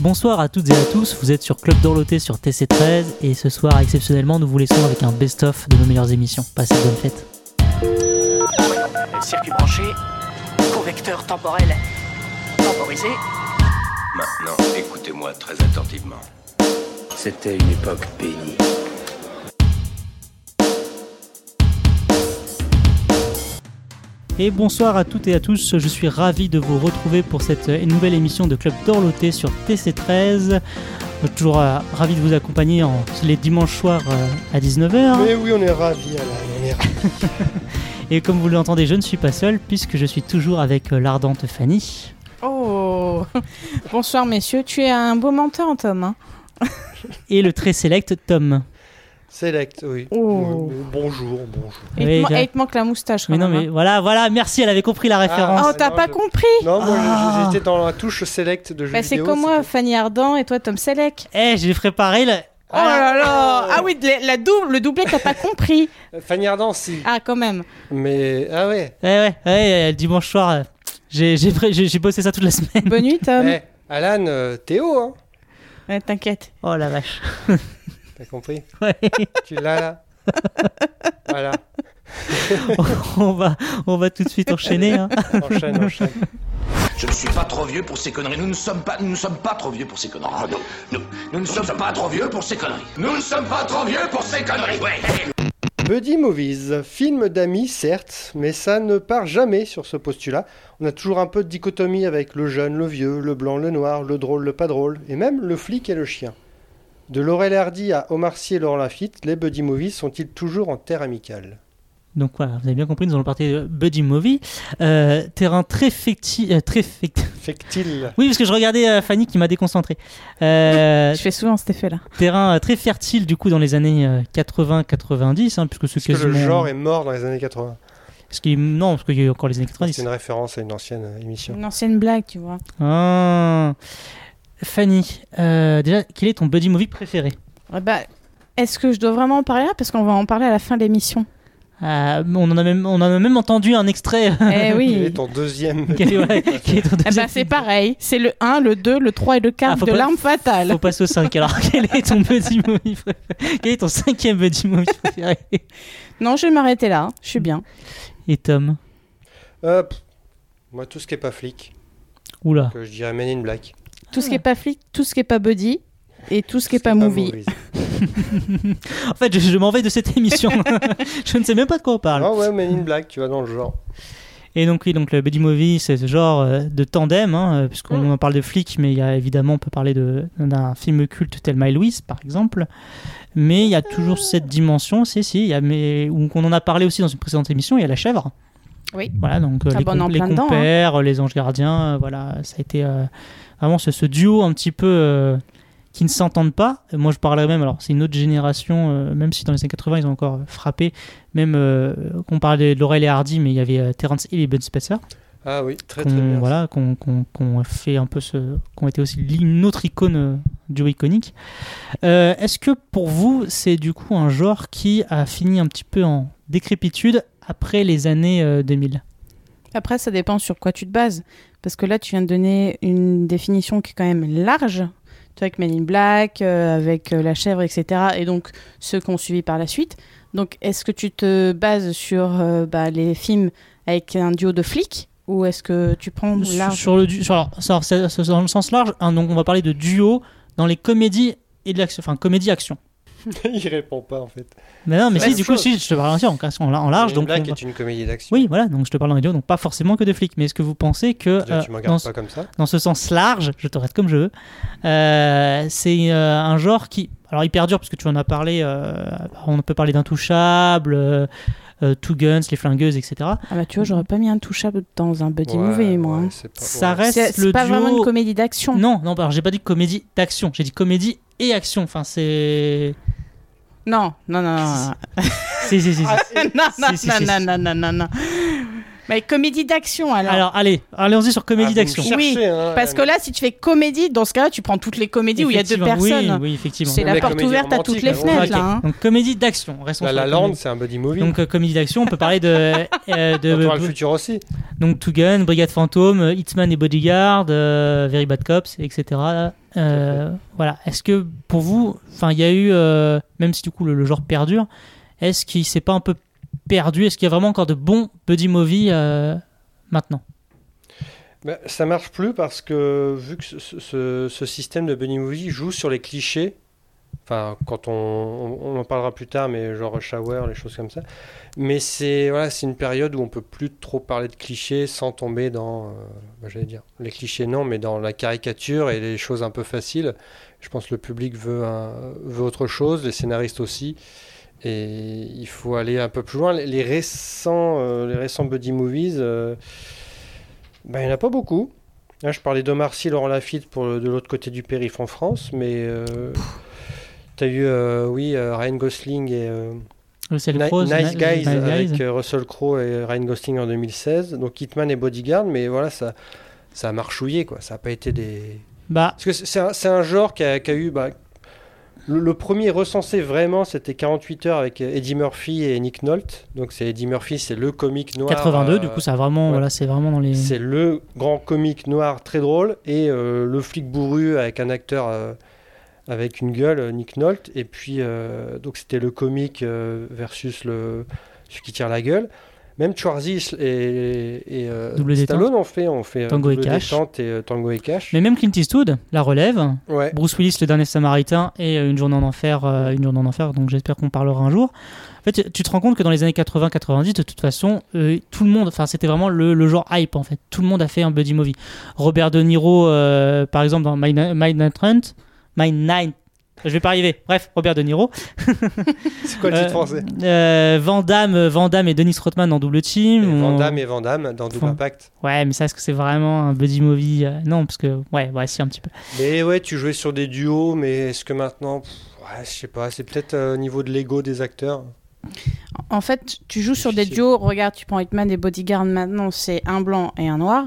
Bonsoir à toutes et à tous, vous êtes sur Club d'Orloté sur TC13 et ce soir exceptionnellement nous vous laissons avec un best-of de nos meilleures émissions. Passez de bonnes fêtes. Circuit branché, convecteur temporel temporisé. Maintenant, écoutez-moi très attentivement. C'était une époque bénie. Et bonsoir à toutes et à tous, je suis ravi de vous retrouver pour cette euh, nouvelle émission de Club d'Orloté sur TC13. Je suis toujours euh, ravi de vous accompagner en, les dimanches soirs euh, à 19h. Mais oui, on est ravis, Alain, on est ravis. Et comme vous l'entendez, je ne suis pas seul puisque je suis toujours avec euh, l'ardente Fanny. Oh Bonsoir messieurs, tu es un beau menteur Tom. hein. et le très select Tom. Select, oui. Oh. Euh, Bonjour, bonjour. Et, Oui, il te manque la moustache quand Mais non, mais hein. voilà, voilà, merci, elle avait compris la référence. Oh, Ah, t'as non, pas je- compris Non, moi Ah. j'étais dans la touche select de jeux Bah c'est comme moi, Fanny Ardant et toi Tom Selleck. Eh, j'ai préparé le... Oh là là Ah oui, la, la double, le doublé t'as pas compris. Euh, Fanny Ardant, si. Ah quand même. Mais, ah ouais. Eh ouais, ouais, euh, dimanche soir, j'ai j'ai pré- j'ai- j'ai bossé ça toute la semaine. Bonne nuit Tom. Eh, Alan, euh, Théo, hein. Ouais, T'inquiète. Oh la vache. T'as compris? Ouais. Tu l'as là? Voilà. on, va, on va tout de suite enchaîner. hein. Enchaîne, enchaîne. Je ne suis pas trop vieux pour ces conneries. Nous ne sommes pas, nous ne sommes pas trop vieux pour ces conneries. Non, nous, nous ne sommes pas trop vieux pour ces conneries. Nous ne sommes pas trop vieux pour ces conneries. Ouais. Buddy Movies, film d'amis certes, mais ça ne part jamais sur ce postulat. On a toujours un peu de dichotomie avec le jeune, le vieux, le blanc, le noir, le drôle, le pas drôle, et même le flic et le chien. De Laurel Hardy à Omar Sy et Laurent Lafitte, les Buddy Movies sont-ils toujours en terre amicale? Donc voilà, vous avez bien compris, nous allons partir de Buddy Movie. Euh, terrain très fictif. euh, très Fait-il Oui, parce que je regardais euh, Fanny qui m'a déconcentré. Euh, Je fais souvent cet effet là. terrain euh, très fertile du coup dans les années euh, 80-90, hein, puisque c'est Est-ce que le genre est mort dans les années 80 Parce qu'il- Non, parce qu'il y a eu encore les années C'est 90. une référence à une ancienne émission. Une ancienne blague, tu vois. Ah. Fanny, euh, déjà, quel est ton Buddy Movie préféré Ouais, bah, est-ce que je dois vraiment en parler là? Parce qu'on va en parler à la fin de l'émission. Euh, on, en a même, on en a même entendu un extrait. Eh Quel est ton deuxième Quel est- ouais, quel est ton Eh deuxième c'est pareil, c'est le 1, le 2, le 3 et le 4 Ah, faut de pas- l'arme fatale. Faut passer au 5. Alors, quel est ton Buddy Movie préféré? Quel est ton cinquième Buddy Movie préféré? Non, je vais m'arrêter là, je suis bien. Et Tom? Euh, pff, Moi, tout ce qui est pas flic, Oula. que je dirais Men in Black. Tout ce qui est pas flic, tout ce qui est pas buddy et tout ce qui est pas movie. En fait, je, je m'en vais de cette émission. je ne sais même pas de quoi on parle. Ah ouais, Men in Black, tu vois, dans le genre. Et donc, oui, donc le Buddy Movie, c'est ce genre euh, de tandem, hein, euh, puisqu'on en parle de flics, mais il y a évidemment, on peut parler de- d'un film culte tel My Louise, par exemple. Mais il y a toujours cette dimension, si, si, il y a, mais, où on en a parlé aussi dans une précédente émission, il y a la chèvre. Oui. Voilà, donc euh, Ah les, on est en com- les hein. compères, les anges gardiens, euh, voilà, ça a été euh, vraiment ce, ce duo un petit peu euh, qui ne s'entendent pas. Moi, je parlerais même, alors c'est une autre génération, euh, même si dans les années 80, ils ont encore euh, frappé, même euh, qu'on parlait de Laurel et Hardy, mais il y avait euh, Terence Hill et Ben Spencer, Ah oui, très très bien. voilà, qu'on qu'on fait un peu ce, qu'on été aussi une autre icône euh, duo iconique. Euh, Est-ce que pour vous, c'est du coup un genre qui a fini un petit peu en décrépitude après les années euh, 2000 Après, ça dépend sur quoi tu te bases. Parce que là, tu viens de donner une définition qui est quand même large. Tu vois, avec Men in Black, euh, avec euh, La Chèvre, etc. Et donc, ceux qui ont suivi par la suite. Donc, est-ce que tu te bases sur euh, bah, les films avec un duo de flics Ou est-ce que tu prends large sur le du- alors, dans le sens large hein, donc on va parler de duo dans les comédies et de l'action enfin comédie action Il répond pas en fait. mais non mais si du coup si je te parle en, en, en large donc Black on va- est une comédie d'action. oui voilà donc je te parle les duos donc pas forcément que de flics mais est-ce que vous pensez que euh, tu me dans, pas comme ça. dans ce sens large je te reste comme je veux euh, c'est euh, un genre qui alors il perdure parce que tu en as parlé euh, on peut parler d'intouchable euh, euh, Two Guns, les flingueuses, etc. Ah bah tu vois, j'aurais pas mis un touchable dans un buddy Ouais, movie, moi. ouais, pas- Ça ouais. reste le pas duo... vraiment une comédie d'action. Non, non, alors j'ai pas dit comédie d'action, j'ai dit comédie et action. Enfin, c'est. Non, non, non, non. Si, si, si. si. non, non, non, non, non, non, non. Mais comédie d'action alors. Alors, allez, allons-y sur Ah, comédie me d'action. Oui, hein, Parce que là, si tu fais comédie, dans ce cas-là, tu prends toutes les comédies où il y a deux personnes. Oui, oui, effectivement. C'est la porte ouverte à toutes les vont fenêtres, là. hein. Donc, comédie d'action. Restons La La la Land, c'est un buddy movie. Donc, euh, comédie d'action, on peut parler de. euh, de à le futur aussi. Donc Two Gun, Brigade Fantôme, euh, Hitman et Bodyguard, euh, Very Bad Cops, etc. Euh, voilà. Est-ce que pour vous, enfin, il y a eu, euh, même si du coup le, le genre perdure, est-ce qu'il s'est pas un peu perdu Est-ce qu'il y a vraiment encore de bons buddy movies euh, maintenant? Bah, ça marche plus parce que vu que ce, système de bunny movie joue sur les clichés, enfin quand on, en parlera plus tard, mais genre Hour, les choses comme ça. Mais c'est voilà, c'est une période où on peut plus trop parler de clichés sans tomber dans, euh, bah, j'allais dire, les clichés non, mais dans la caricature et les choses un peu faciles. Je pense que le public veut, veut autre chose, les scénaristes aussi. Et il faut aller un peu plus loin. Les, récents, euh, les récents buddy movies, euh, ben, il n'y en a pas beaucoup. Là, je parlais d'Omar Sy, Laurent Lafitte pour le- de l'autre côté du périph' en France, mais euh, tu as eu, euh, oui, Ryan Gosling et Russell Ni- Crowe, Nice Ni- Guys avec Guys. Russell Crowe et Ryan Gosling en 2016. Donc Hitman et Bodyguard, mais voilà, ça, ça a marchouillé, quoi. Ça n'a pas été des. Bah, Parce que c'est c'est un, c'est un genre qui a, qui a eu. bah, le, le premier recensé vraiment, c'était 48 heures avec Eddie Murphy et Nick Nolte. Donc c'est Eddie Murphy, c'est le comique noir. 82, euh, du coup, ça a vraiment, ouais. voilà, c'est vraiment dans les. c'est le grand comique noir très drôle et euh, le flic bourru avec un acteur euh, avec une gueule, euh, Nick Nolte. Et puis, euh, donc c'était le comique euh, versus le, celui qui tire la gueule. Même Schwarzy et, et euh, Double Stallone ont fait, ont fait euh, Tango et Cash. Et euh, Tango et Cash. Mais même Clint Eastwood, la relève. Ouais. Bruce Willis, le dernier Samaritain, et euh, une journée en enfer, euh, une journée en enfer. Donc j'espère qu'on parlera un jour. En fait, tu- tu te rends compte que dans les années 80-90, de toute façon, tout le monde, enfin c'était vraiment le, le genre hype en fait. Tout le monde a fait un buddy movie. Robert De Niro, par exemple dans My, My Night Hunt, My Nine. Je vais pas arriver. Bref, Robert De Niro. C'est quoi le Euh, titre français euh, Van Damme, Van Damme et Dennis Rodman dans Double Team. Et Van On- Damme et Van Damme dans Double Enfin, Impact. Ouais, mais ça, est-ce que c'est vraiment un buddy movie Euh, Non, parce que, ouais, ouais, si, un petit peu. Mais ouais, tu jouais sur des duos, mais est-ce que maintenant. pff, ouais, je sais pas, c'est peut-être euh, au niveau de l'ego des acteurs. En fait, tu joues sur des duos. Regarde, tu prends Hitman et Bodyguard maintenant, c'est un blanc et un noir.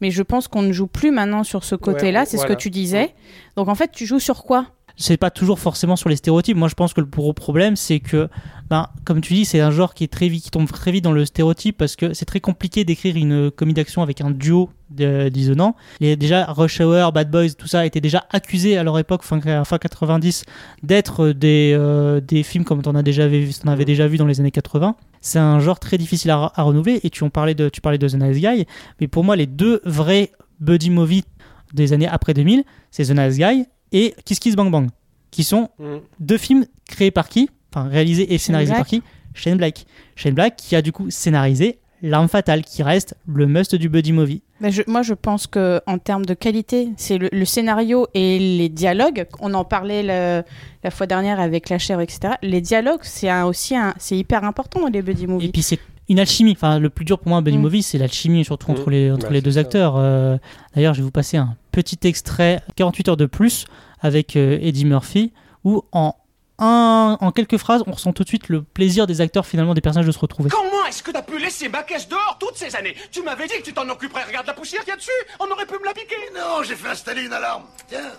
Mais je pense qu'on ne joue plus maintenant sur ce côté-là, Ouais, c'est voilà. ce que tu disais. Donc en fait, tu joues sur quoi? C'est pas toujours forcément sur les stéréotypes. Moi, je pense que le gros problème, c'est que, ben, comme tu dis, c'est un genre qui est très vite, qui tombe très vite dans le stéréotype parce que c'est très compliqué d'écrire une comédie d'action avec un duo de- dissonant. Et déjà, Rush Hour, Bad Boys, tout ça étaient déjà accusés à leur époque, fin, fin 90, d'être des, euh, des films comme on a déjà avait déjà vu dans les années 80. C'est un genre très difficile à, à renouveler. Et tu en parlais de, tu parlais de The Nice Guy, mais pour moi, les deux vrais buddy movies des années après 2000, c'est The Nice Guy et Kiss Kiss Bang Bang, qui sont Mm. deux films créés par qui? Enfin, réalisés et scénarisés par qui? Shane Black. Shane Black qui a du coup scénarisé L'arme fatale, qui reste le must du buddy movie. Je- moi, je pense que en termes de qualité, c'est le, le scénario et les dialogues. On en parlait le- la fois dernière avec la chair, etc. Les dialogues, c'est aussi un, c'est hyper important dans les buddy Et movies. puis c'est une alchimie. Enfin, le plus dur pour moi, buddy Mm. movie, c'est l'alchimie, surtout entre Mm. les, entre Bah, les c'est deux ça. acteurs. Euh, D'ailleurs, je vais vous passer un petit extrait, 48 heures de plus, avec euh, Eddie Murphy, où en, un, en quelques phrases, on ressent tout de suite le plaisir des acteurs, finalement, des personnages de se retrouver. Comment est-ce que t'as pu laisser ma caisse dehors toutes ces années? Tu m'avais dit que tu t'en occuperais. Regarde la poussière qu'il y a dessus. On aurait pu me la piquer. Non, j'ai fait installer une alarme. Tiens,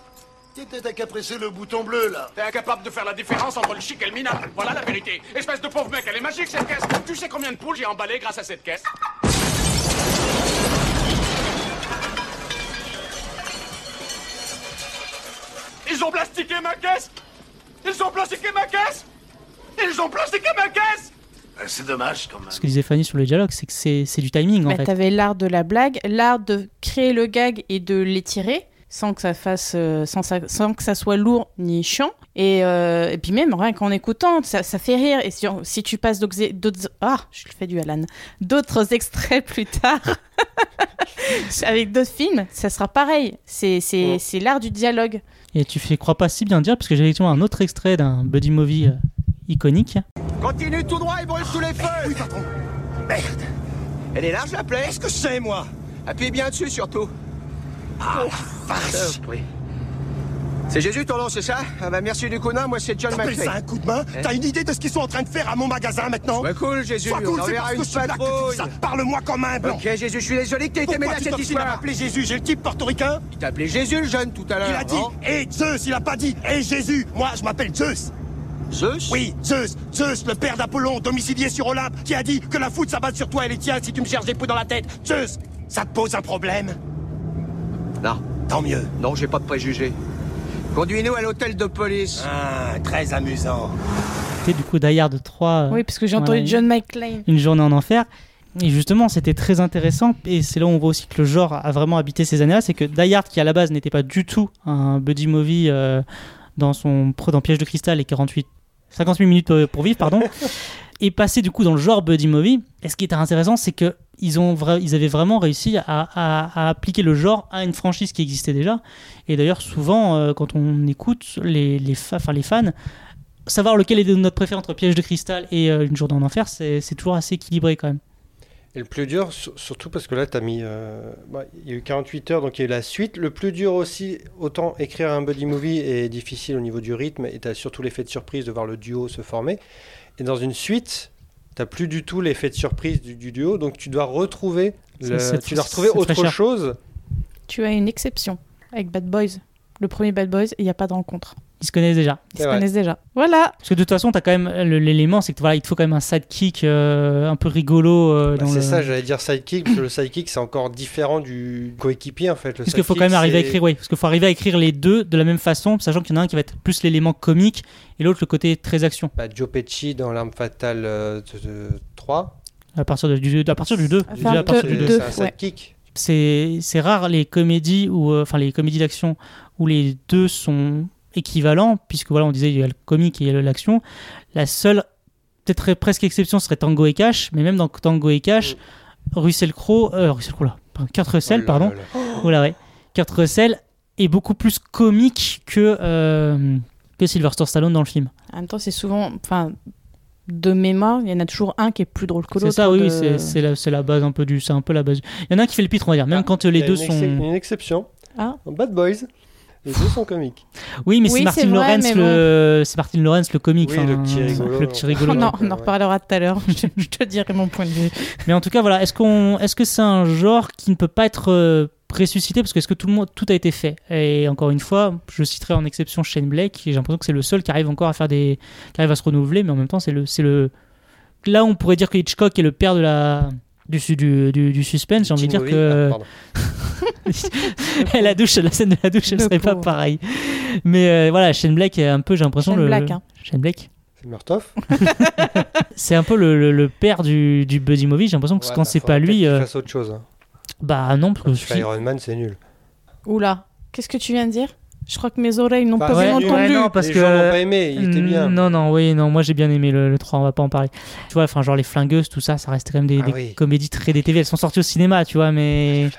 t'étais qu'à presser le bouton bleu, là. T'es incapable de faire la différence entre le chic et le minable. Voilà la vérité. Espèce de pauvre mec, elle est magique cette caisse. Tu sais combien de poules j'ai emballé grâce à cette caisse? Ils ont plastiqué ma caisse Ils ont plastiqué ma caisse Ils ont plastiqué ma caisse Euh, C'est dommage, quand même. Ce que disait Fanny sur le dialogue, c'est que c'est c'est du timing, en Ben, fait. T'avais l'art de la blague, l'art de créer le gag et de l'étirer sans que ça fasse, euh, sans, ça- sans que ça soit lourd ni chiant. Et, euh, et puis même rien qu'en écoutant, ça, ça fait rire. Et si, si tu passes d'autres, ah, je le fais du Alan, d'autres extraits plus tard. Avec d'autres films, ça sera pareil. C'est, c'est, Ouais. l'art du dialogue. Et tu fais crois pas si bien dire, parce que j'ai effectivement un autre extrait d'un buddy movie euh, iconique. Continue tout droit et brûle sous les feux Oui, patron. Merde. Elle est large la plaie Qu'est-ce que c'est, moi? Appuie bien dessus surtout. Ah, vache. oui. C'est Jésus ton nom, c'est ça? Ah bah merci du coup, non, moi c'est John ça un coup de main? Eh? T'as une idée de ce qu'ils sont en train de faire à mon magasin, maintenant? Cool Jésus, Sois cool, on enverra une patrouille. Parle-moi comme un blanc. Ok Jésus, je suis désolé que t'aies été mêlé à cette m'appeler Jésus? J'ai le type portoricain. Il t'a appelé Jésus le jeune tout à l'heure. Il a dit Hé Zeus, il a pas dit Hé Jésus. Moi, je m'appelle Zeus. Zeus? Oui, Zeus. Zeus, le père d'Apollon, domicilié sur Olympe, qui a dit que la foudre s'abat sur toi et les tiens si tu me cherches des poux dans la tête. Zeus Ça te pose un problème? Non. Tant mieux. Non, j'ai pas de préjugés. Conduis-nous à l'hôtel de police. Ah, très amusant. C'était du coup Die Hard 3. euh, Oui, parce que j'ai entendu voilà, John McClane. une journée en enfer. Et justement, c'était très intéressant. Et c'est là où on voit aussi que le genre a vraiment habité ces années-là. C'est que Die Hard, qui à la base n'était pas du tout un buddy movie euh, dans son dans Piège de cristal et 48, 58 minutes pour, pour vivre, pardon, est passé du coup dans le genre buddy movie. Et ce qui était intéressant, c'est que ils, ont ils avaient vraiment réussi à, appliquer le genre à une franchise qui existait déjà. Et d'ailleurs, souvent, euh, quand on écoute les, les, fa- les fans, savoir lequel est notre préféré entre Piège de cristal et euh, Une journée en enfer, c'est toujours assez équilibré quand même. Et le plus dur, sur- surtout parce que là, tu as mis. euh, bah, il y a eu 48 heures, donc il y a eu la suite. Le plus dur aussi, autant écrire un buddy movie est difficile au niveau du rythme, et tu as surtout l'effet de surprise de voir le duo se former. Et dans une suite, tu plus du tout l'effet de surprise du, du duo, donc tu dois retrouver, le- tu dois retrouver autre chose. Tu as une exception avec Bad Boys. Le premier Bad Boys, il n'y a pas de rencontre. Ils se connaissent déjà. Ils se vrai. connaissent déjà. Voilà. Parce que de toute façon, tu as quand même l'élément, c'est que voilà, il te faut quand même un sidekick euh, un peu rigolo. euh, Bah, c'est le- ça, j'allais dire sidekick, parce que le sidekick, c'est encore différent du coéquipier en fait. Le Parce qu'il faut quand même arriver à écrire, oui, parce qu'il faut arriver à écrire les deux de la même façon, sachant qu'il y en a un qui va être plus l'élément comique et l'autre le côté très action. Bah, Joe Pesci dans L'Arme Fatale euh, de- de 3. À partir de- du, à partir du 2. Enfin, déjà à partir du de- 2. C'est un ouais. sidekick. C'est c'est rare les comédies ou euh, enfin les comédies d'action où les deux sont équivalents, puisque voilà, on disait il y a le comique et il y a l'action. La seule peut-être presque exception serait Tango et Cash, mais même dans Tango et Cash, Russell Crowe, euh, Russell Crowe là, Kurt Russell, Oh là pardon, là là. Oula, ouais. Kurt Russell est beaucoup plus comique que, euh, que Sylvester Stallone dans le film. En même temps, c'est souvent. Enfin, de mémoire, il y en a toujours un qui est plus drôle que l'autre. C'est ça, oui, de- oui, c'est- c'est la, base un peu du. C'est un peu la base. Il y en a un qui fait le pitre, on va dire, même Ah, quand les deux une, sont. une exception. Ah. Dans Bad Boys, les deux sont comiques. Oui, mais Oui, c'est Martin vrai, Lawrence mais le. C'est Martin Lawrence le comique. Oui, le petit rigolo. Le petit rigolo. Oh non, on en reparlera tout à l'heure. je, je te dirai mon point de vue. Mais en tout cas, voilà. Est-ce qu'on, est-ce que c'est un genre qui ne peut pas être euh, ressuscité? Parce que est-ce que tout le monde, tout a été fait? Et encore une fois, je citerai en exception Shane Blake. et J'ai l'impression que c'est le seul qui arrive encore à faire des, qui arrive à se renouveler, mais en même temps, c'est le, c'est le. Là, on pourrait dire que Hitchcock est le père de la. Du, su- du, du, du suspense, j'ai envie de dire que Ah, la douche, la scène de la douche, elle Le serait pas pareille. Mais euh, voilà, Shane Black est un peu, j'ai l'impression Shane le Black, hein. Shane Black, C'est Murtoff. c'est un peu le, le- le père du, du buddy movie. J'ai l'impression que Ouais, quand bah, c'est pas lui, euh, fasse autre chose. hein. bah non, parce que Iron Man, c'est nul. Oula, qu'est-ce que tu viens de dire? Je crois que mes oreilles n'ont pas ouais, bien ouais, entendu. non, parce les que- gens n'ont pas aimé, il était bien. Non, non, oui, non, moi j'ai bien aimé le, le 3, on va pas en parler. Tu vois, enfin, genre les flingueuses, tout ça, ça reste quand même des, Ah des oui. comédies très DTV. Elles sont sorties au cinéma, tu vois, mais.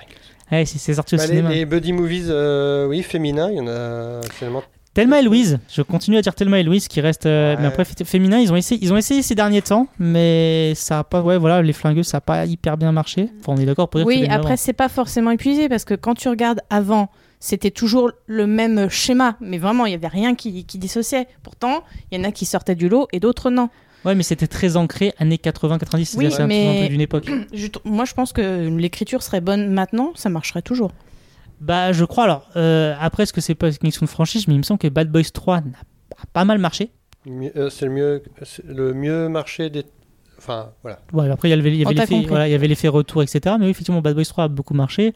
Ouais, c'est c'est sorti au Bah, les, cinéma. les buddy movies, euh, oui, féminins, il y en a finalement. Thelma et Louise, je continue à dire Thelma et Louise qui reste. euh, Ouais. Mais après, féminin, ils ont, essayé, ils ont essayé ces derniers temps, mais ça a pas. Ouais, voilà, les flingueuses, ça a pas hyper bien marché. Enfin, on est d'accord pour dire que Oui, mieux après, c'est pas forcément épuisé parce que quand tu regardes avant, c'était toujours le même schéma, mais vraiment, il y avait rien qui, qui dissociait. Pourtant, il y en a qui sortaient du lot et d'autres non. Ouais, mais c'était très ancré, années 80-90, Oui, c'est un, mais- d'une époque. Je moi, je pense que l'écriture serait bonne maintenant, ça marcherait toujours. Bah, je crois alors. euh, après, est-ce que c'est pas une question de franchise Mais il me semble que Bad Boys 3 n'a a pas mal marché. Euh, c'est le mieux, c'est le mieux marché des. Enfin, voilà. Ouais, après, il y avait, y l'effet voilà, retour, etc. Mais oui, effectivement, Bad Boys 3 a beaucoup marché.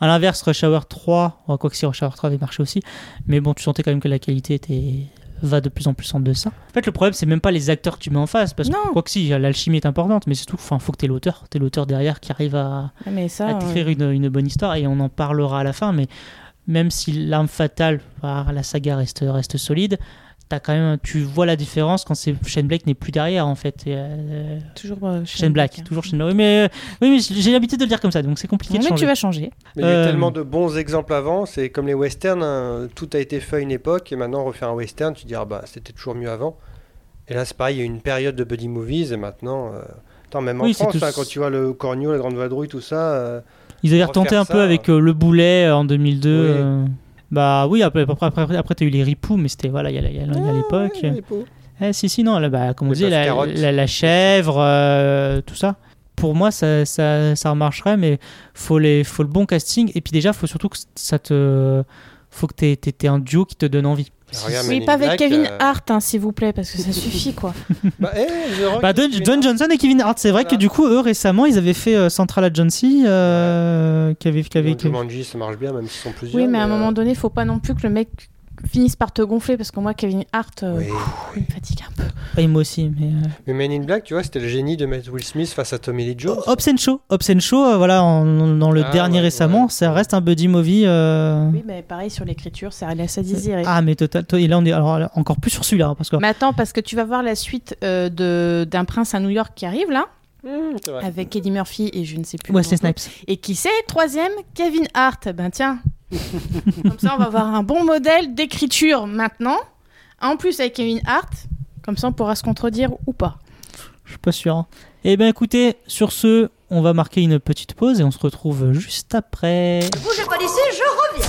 À l'inverse, Rush Hour 3, ouais, quoi que si Rush Hour 3 avait marché aussi. Mais bon, tu sentais quand même que la qualité était va de plus en plus en deçà. En fait, le problème, c'est même pas les acteurs que tu mets en face. Parce que, Non. quoi que si, l'alchimie est importante, mais c'est tout. Enfin, faut que t'aies l'auteur. T'es l'auteur derrière qui arrive à, Mais ça, à euh, t'écrire une, une bonne histoire et on en parlera à la fin mais même si l'arme fatale par la saga reste, reste solide as quand même, tu vois la différence quand c'est Shane Black n'est plus derrière en fait et, euh, toujours euh, Shane Black toujours Shane Black oui mais, euh, oui, mais j'ai l'habitude de le dire comme ça donc c'est compliqué Non, de mais changer tu vas changer. Mais il y a eu Euh, tellement de bons exemples avant, c'est comme les westerns, hein, tout a été fait à une époque, et maintenant refaire un western, tu te dis, ah bah c'était toujours mieux avant. Et là c'est pareil, il y a eu une période de buddy movies, et maintenant, euh, attends, même en Oui, France, tout- hein, quand tu vois le Cornio, la Grande Vadrouille, tout ça, euh, ils avaient retenté un ça, peu avec euh, le boulet euh, en 2002 Oui. Bah oui après après après, après t'as eu les ripoux mais c'était voilà il y a, il y a- il y a l'époque. Eh, si, si, non, là, bah, comme on disait, la, la, la chèvre, euh, tout ça. Pour moi, ça, ça, ça marcherait, mais faut, les, faut le bon casting. Et puis déjà, faut surtout que ça te. Faut que t'aies un duo qui te donne envie. Oui, pas avec Black, Kevin euh, Hart, hein, s'il vous plaît, parce que ça suffit, quoi. Bah, eh, The Rock Bah, Dwayne. Johnson et Kevin Hart, c'est vrai Voilà. que du coup, eux récemment, ils avaient fait euh, Central Agency, euh, qui avait, qui avait- Jumanji, ça marche bien, même s'ils sont plusieurs. Oui, mais à un euh, moment donné, faut pas non plus que le mec finisse par te gonfler, parce que moi, Kevin Hart, euh, oui. pff, il me fatigue un peu. Ouais, moi aussi, mais. euh, Mais Men in Black, tu vois, c'était le génie de mettre Will Smith face à Tommy Lee Jones. Hobbs and Shaw, Hobbs and Shaw, euh, voilà, en- dans le Ah, dernier ouais, récemment, ouais. ça reste un buddy movie. euh, Oui, mais pareil sur l'écriture, ça laisse à désirer. Ah, mais total. to- Et là, on est alors, là, encore plus sur celui-là, hein, parce que. Mais attends, parce que tu vas voir la suite euh, de d'un prince à New York qui arrive là, Mmh, c'est vrai. avec Eddie Murphy et je ne sais plus. Wesley Snipes. Et qui c'est Troisième, Kevin Hart. Ben tiens, comme ça on va avoir un bon modèle d'écriture maintenant. En plus avec Kevin Hart, comme ça on pourra se contredire ou pas. Je suis pas sûr. hein. Eh ben, écoutez, sur ce, on va marquer une petite pause et on se retrouve juste après. Bougez pas d'ici, je reviens.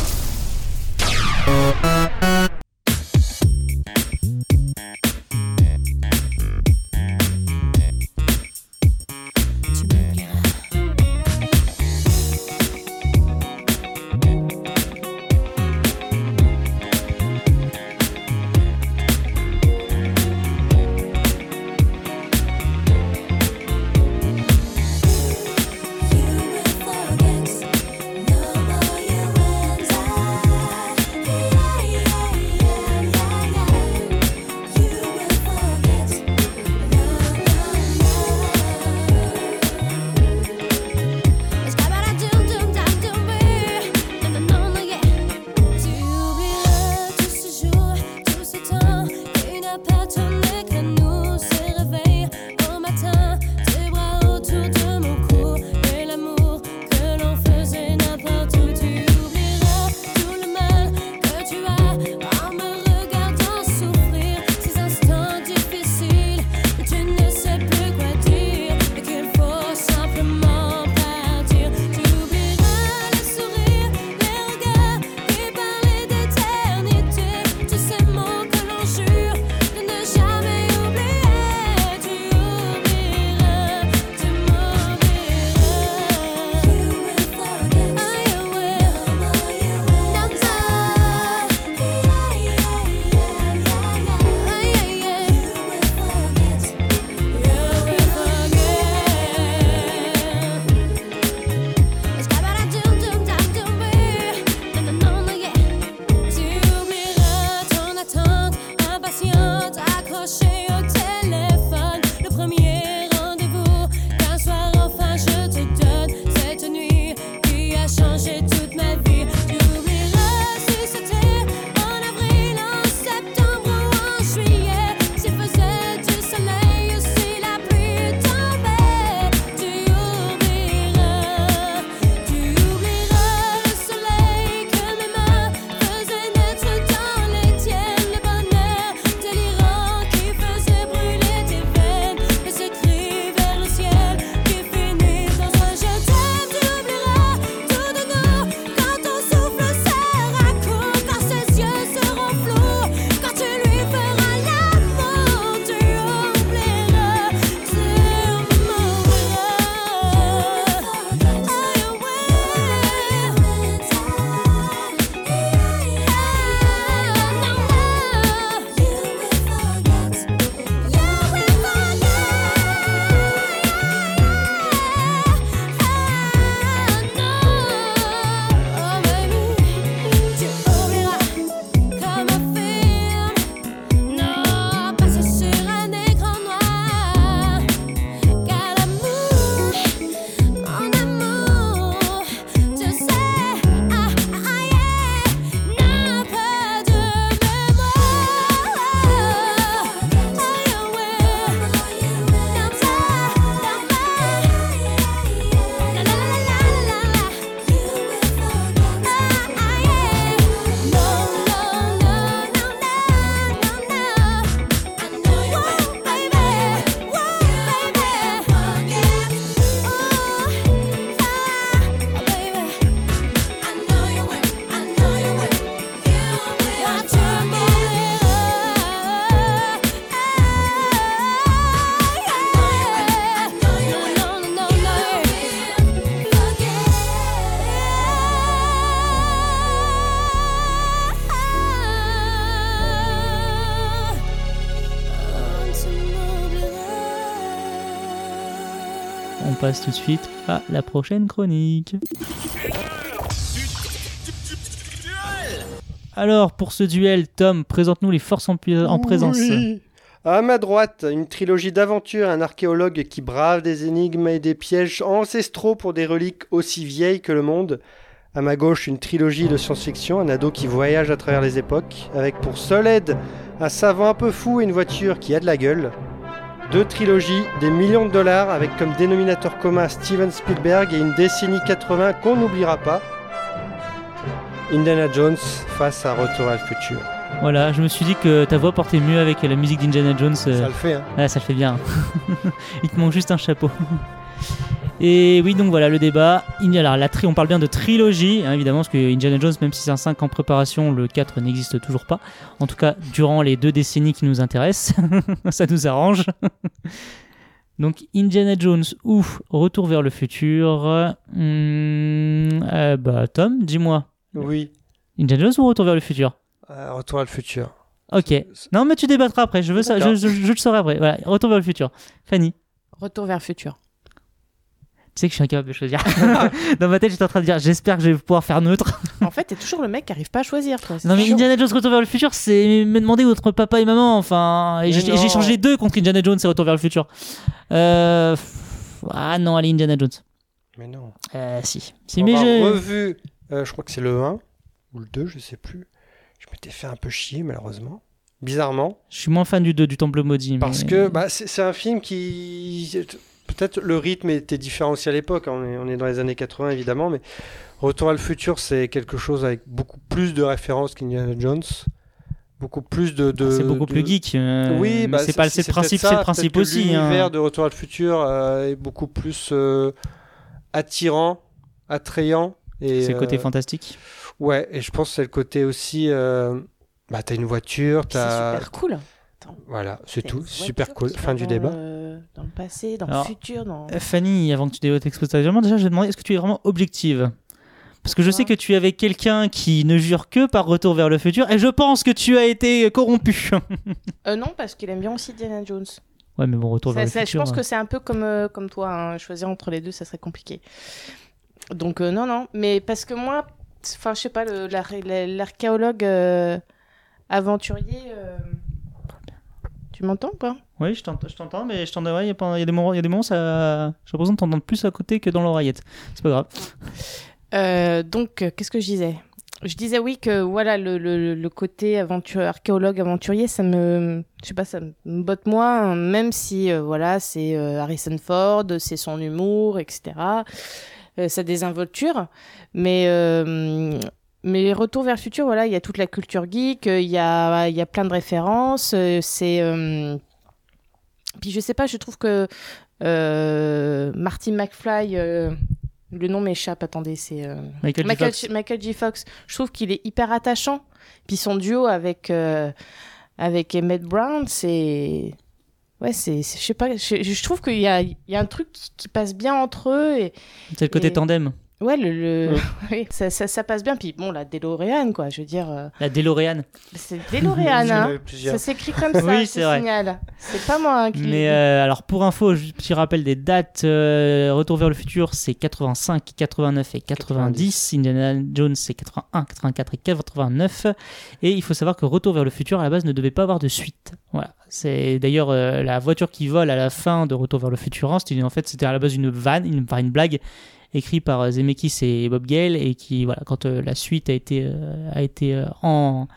Passe tout de suite à la prochaine chronique. Alors, pour ce duel, Tom, présente-nous les forces en, présence. Oui. À ma droite, une trilogie d'aventures, un archéologue qui brave des énigmes et des pièges ancestraux pour des reliques aussi vieilles que le monde. À ma gauche, une trilogie de science-fiction, un ado qui voyage à travers les époques, avec pour seule aide un savant un peu fou et une voiture qui a de la gueule. Deux trilogies, des millions de dollars, avec comme dénominateur commun Steven Spielberg et une décennie 80 qu'on n'oubliera pas. Indiana Jones face à Retour à le futur. Voilà, je me suis dit que ta voix portait mieux avec la musique d'Indiana Jones. euh, Ça le fait, hein. Ouais, ça le fait bien. Il te manque juste un chapeau. Et oui, donc voilà le débat. Il y a- alors, la tri- on parle bien de trilogie, hein, évidemment, parce que Indiana Jones, même si c'est un 5 en préparation, le 4 n'existe toujours pas. En tout cas, durant les deux décennies qui nous intéressent, ça nous arrange. Donc Indiana Jones ou Retour vers le futur. Euh, bah Tom, dis-moi. Oui. Indiana Jones ou Retour vers le futur? Euh, Retour à le futur. Ok. Non, mais tu débattras après. Je veux ça. Je, je- je le saurai après. Voilà. Retour vers le futur. Fanny. Retour vers le futur. Tu sais que je suis incapable de choisir. Dans ma tête, j'étais en train de dire j'espère que je vais pouvoir faire neutre. En fait, t'es toujours le mec qui arrive pas à choisir, toi. Non, mais. Indiana Jones Retour vers le futur, c'est me demander entre papa et maman. Enfin, et j'ai changé deux contre Indiana Jones et Retour vers le futur. Euh... Ah non, allez, Indiana Jones. Mais non. Euh, si. Si, On mais j'ai. revu, euh, je crois que c'est le 1 ou le 2, je sais plus. Je m'étais fait un peu chier, malheureusement. Bizarrement. Je suis moins fan du 2 du Temple Maudit. Parce mais- que bah, c'est un film qui. Peut-être le rythme était différent aussi à l'époque. hein. On est, on est dans les années 80, évidemment. Mais Retour à le futur, c'est quelque chose avec beaucoup plus de références qu'Indiana Jones. Beaucoup plus de. de- C'est beaucoup de- plus geek. euh, Oui, bah, c'est pas le principe, ça, c'est le principe aussi. hein. L'univers de Retour à le futur euh, est beaucoup plus euh, attirant, attrayant. C'est le côté euh, fantastique. Ouais, et je pense que c'est le côté aussi. euh, bah, t'as une voiture, Puis C'est t'as. super cool. Voilà, c'est tout. Super cool. Fin du dans débat. le- Dans le passé, dans Alors, le futur, dans. Euh, Fanny, avant que tu dévotes exposition, déjà je vais te demander est-ce que tu es vraiment objective? Parce que je sais que tu es avec quelqu'un qui ne jure que par retour vers le futur et je pense que tu as été corrompu. Euh, non, parce qu'il aime bien aussi Diana Jones. ouais, mais bon, retour Ça- vers le ça- futur. je pense euh, que c'est un peu comme, euh, comme toi, hein, choisir entre les deux, ça serait compliqué. Donc euh, non, non, mais parce que moi, enfin je sais pas, l'archéologue euh, aventurier, euh, tu m'entends ou pas? Oui, je t'entends, mais je t'entends. ouais, Il y, a pas- il y a des moments, il y a des moments, ça, j'ai l'impression de t'entendre plus à côté que dans l'oreillette. C'est pas grave. Euh, donc, euh, qu'est-ce que je disais? Je disais oui que voilà le, le, le côté aventure, archéologue aventurier, ça me, je sais pas, ça me botte moins, même si euh, voilà c'est euh, Harrison Ford, c'est son humour, etc. Euh, sa désinvolture, mais euh, mais Retour vers le futur, voilà, il y a toute la culture geek, euh, il y a il y a plein de références, euh, c'est euh, puis je sais pas, je trouve que euh, Marty McFly euh, le nom m'échappe, attendez, c'est Michael J. Michael, Fox. Michael J. Fox. Je trouve qu'il est hyper attachant. Puis son duo avec, avec Emmett Brown, c'est. Ouais, c'est. Je sais pas, je, je trouve qu'il y a, y a un truc qui, qui passe bien entre eux. Et, C'est le côté Et- tandem. Ouais, le, le- oui, ça, ça, ça passe bien. Puis bon, la DeLorean, quoi, je veux dire. euh, La DeLorean. c'est DeLorean, hein. Ça s'écrit comme ça, Oui, c'est signale. C'est pas moi hein, qui l'ai Mais euh, alors pour info, juste petit rappel des dates. euh, Retour vers le futur, c'est 85, 89 et 90. Indiana Jones, c'est 81, 84 et 89. Et il faut savoir que Retour vers le futur, à la base, ne devait pas avoir de suite. Voilà. C'est d'ailleurs euh, la voiture qui vole à la fin de Retour vers le futur. hein, c'était en fait, c'était à la base une vanne, une, enfin, une blague écrite par euh, Zemeckis et Bob Gale et qui, voilà, quand euh, la suite a été, euh, a été en,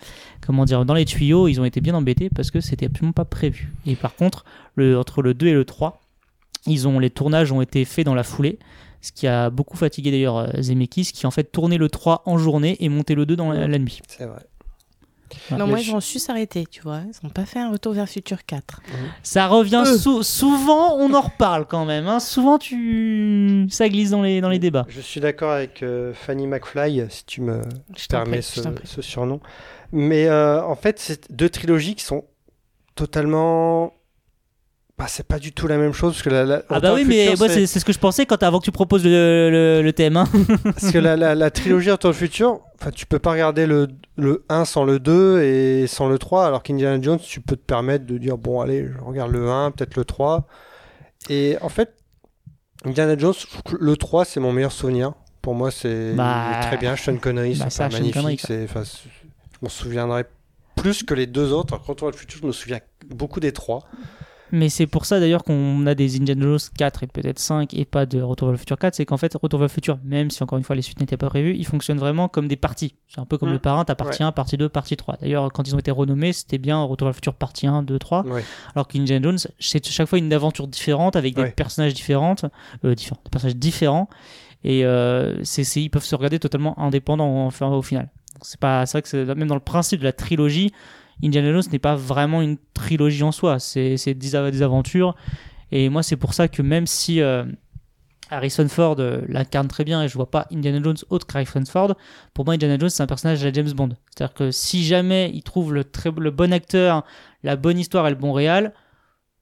comment dire, dans les tuyaux, ils ont été bien embêtés parce que c'était absolument pas prévu. Et par contre, le, entre le 2 et le 3, ils ont, les tournages ont été faits dans la foulée, ce qui a beaucoup fatigué d'ailleurs Zemeckis, qui en fait tournait le 3 en journée et montait le 2 dans la, la nuit. C'est vrai. Non, moi, ils ont su s'arrêter, tu vois. Ils n'ont pas fait un retour vers le futur 4. Ça revient sou- souvent, on en reparle quand même. hein. Souvent, tu, ça glisse dans les, dans les débats. Je suis d'accord avec euh, Fanny McFly, si tu me Je permets prie, ce, je surnom. Mais euh, en fait, c'est deux trilogies qui sont totalement. Bah, c'est pas du tout la même chose parce que la, la- Ah bah oui, mais moi c'est- ce que je pensais quand avant que tu proposes le, le, le thème. hein. Parce que la, la, la trilogie Retour au futur, enfin, tu peux pas regarder le, le 1 sans le 2 et sans le 3, alors qu'Indiana Jones, tu peux te permettre de dire bon, allez, je regarde le 1, peut-être le 3. Et en fait, Indiana Jones, le 3, c'est mon meilleur souvenir. Pour moi, c'est Bah, très bien. Sean Connery, bah, c'est magnifique. Connery, je m'en souviendrai plus que les deux autres. Alors, Retour vers le futur, je me souviens beaucoup des trois. Mais c'est pour ça d'ailleurs qu'on a des Indiana Jones 4 et peut-être 5 et pas de Retour vers le futur 4. C'est qu'en fait, Retour vers le futur, même si encore une fois les suites n'étaient pas prévues, il fonctionne vraiment comme des parties. C'est un peu comme Mm. le parrain, t'as partie Ouais. 1, partie 2, partie 3. D'ailleurs, quand ils ont été renommés, c'était bien Retour vers le futur partie 1, 2, 3. Ouais. Alors qu'Indiana Jones, c'est chaque fois une aventure différente avec des Ouais. personnages différentes, euh, différents, des personnages différents. Et euh, c'est, c'est- ils peuvent se regarder totalement indépendants au final. C'est pas, c'est vrai que c'est, même dans le principe de la trilogie, Indiana Jones n'est pas vraiment une trilogie en soi. C'est, des, av- des aventures. Et moi, c'est pour ça que même si euh, Harrison Ford euh, l'incarne très bien et je vois pas Indiana Jones autre qu'Harrison Ford, pour moi, Indiana Jones, c'est un personnage à James Bond. C'est-à-dire que si jamais il trouve le, bon acteur, la bonne histoire et le bon réal,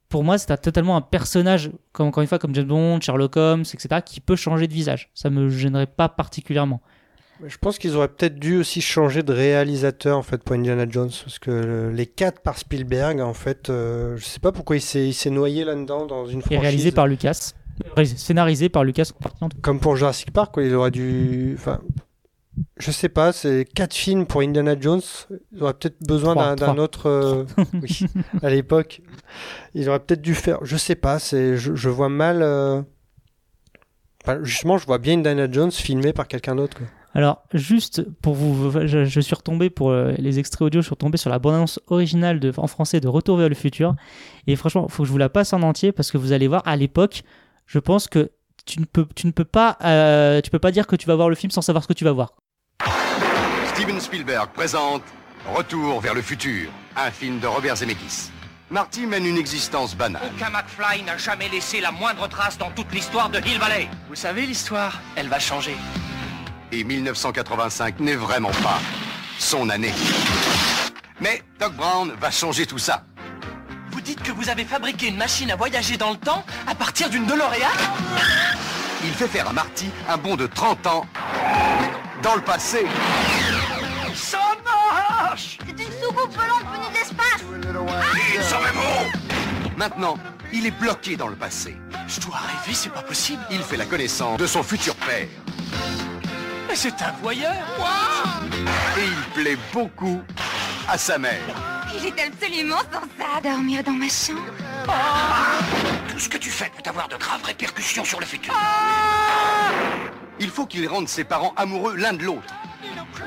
pour moi, c'est totalement un personnage, comme, encore une fois, comme James Bond, Sherlock Holmes, etc., qui peut changer de visage. Ça me gênerait pas particulièrement. Je pense qu'ils auraient peut-être dû aussi changer de réalisateur en fait pour Indiana Jones parce que les quatre par Spielberg en fait, euh, je sais pas pourquoi il s'est noyé là-dedans dans une Et franchise. réalisé par Lucas. Scénarisé par Lucas. Comme pour Jurassic Park, quoi, il aurait dû. Enfin, je sais pas, c'est quatre films pour Indiana Jones. Il aurait peut-être besoin d'un autre. euh, oui, à l'époque, il aurait peut-être dû faire. Je sais pas, c'est. Je, je vois mal. euh, enfin, justement, je vois bien Indiana Jones filmé par quelqu'un d'autre. Alors, juste pour vous, je, je suis retombé pour euh, les extraits audio, je suis retombé sur la bande-annonce originale de, en français de Retour vers le futur. Et franchement, il faut que je vous la passe en entier parce que vous allez voir, à l'époque, je pense que tu ne peux, tu ne peux pas, euh, tu peux pas dire que tu vas voir le film sans savoir ce que tu vas voir. Steven Spielberg présente Retour vers le futur, un film de Robert Zemeckis. Marty mène une existence banale. Aucun McFly n'a jamais laissé la moindre trace dans toute l'histoire de Hill Valley. Vous savez, l'histoire, elle va changer. Et 1985 n'est vraiment pas son année. Mais Doc Brown va changer tout ça. Vous dites que vous avez fabriqué une machine à voyager dans le temps à partir d'une DeLorean? Il fait faire à Marty un bond de 30 ans dans le passé. Ça marche C'est une soucoupe volante venue de l'espace Il s'en bon Maintenant, il est bloqué dans le passé. Je dois rêver, c'est pas possible. Il fait la connaissance de son futur père. Mais c'est un voyeur Et il plaît beaucoup à sa mère. Il est absolument censé dormir dans ma chambre. Tout ce que tu fais peut avoir de graves répercussions sur le futur. Il faut qu'il rende ses parents amoureux l'un de l'autre.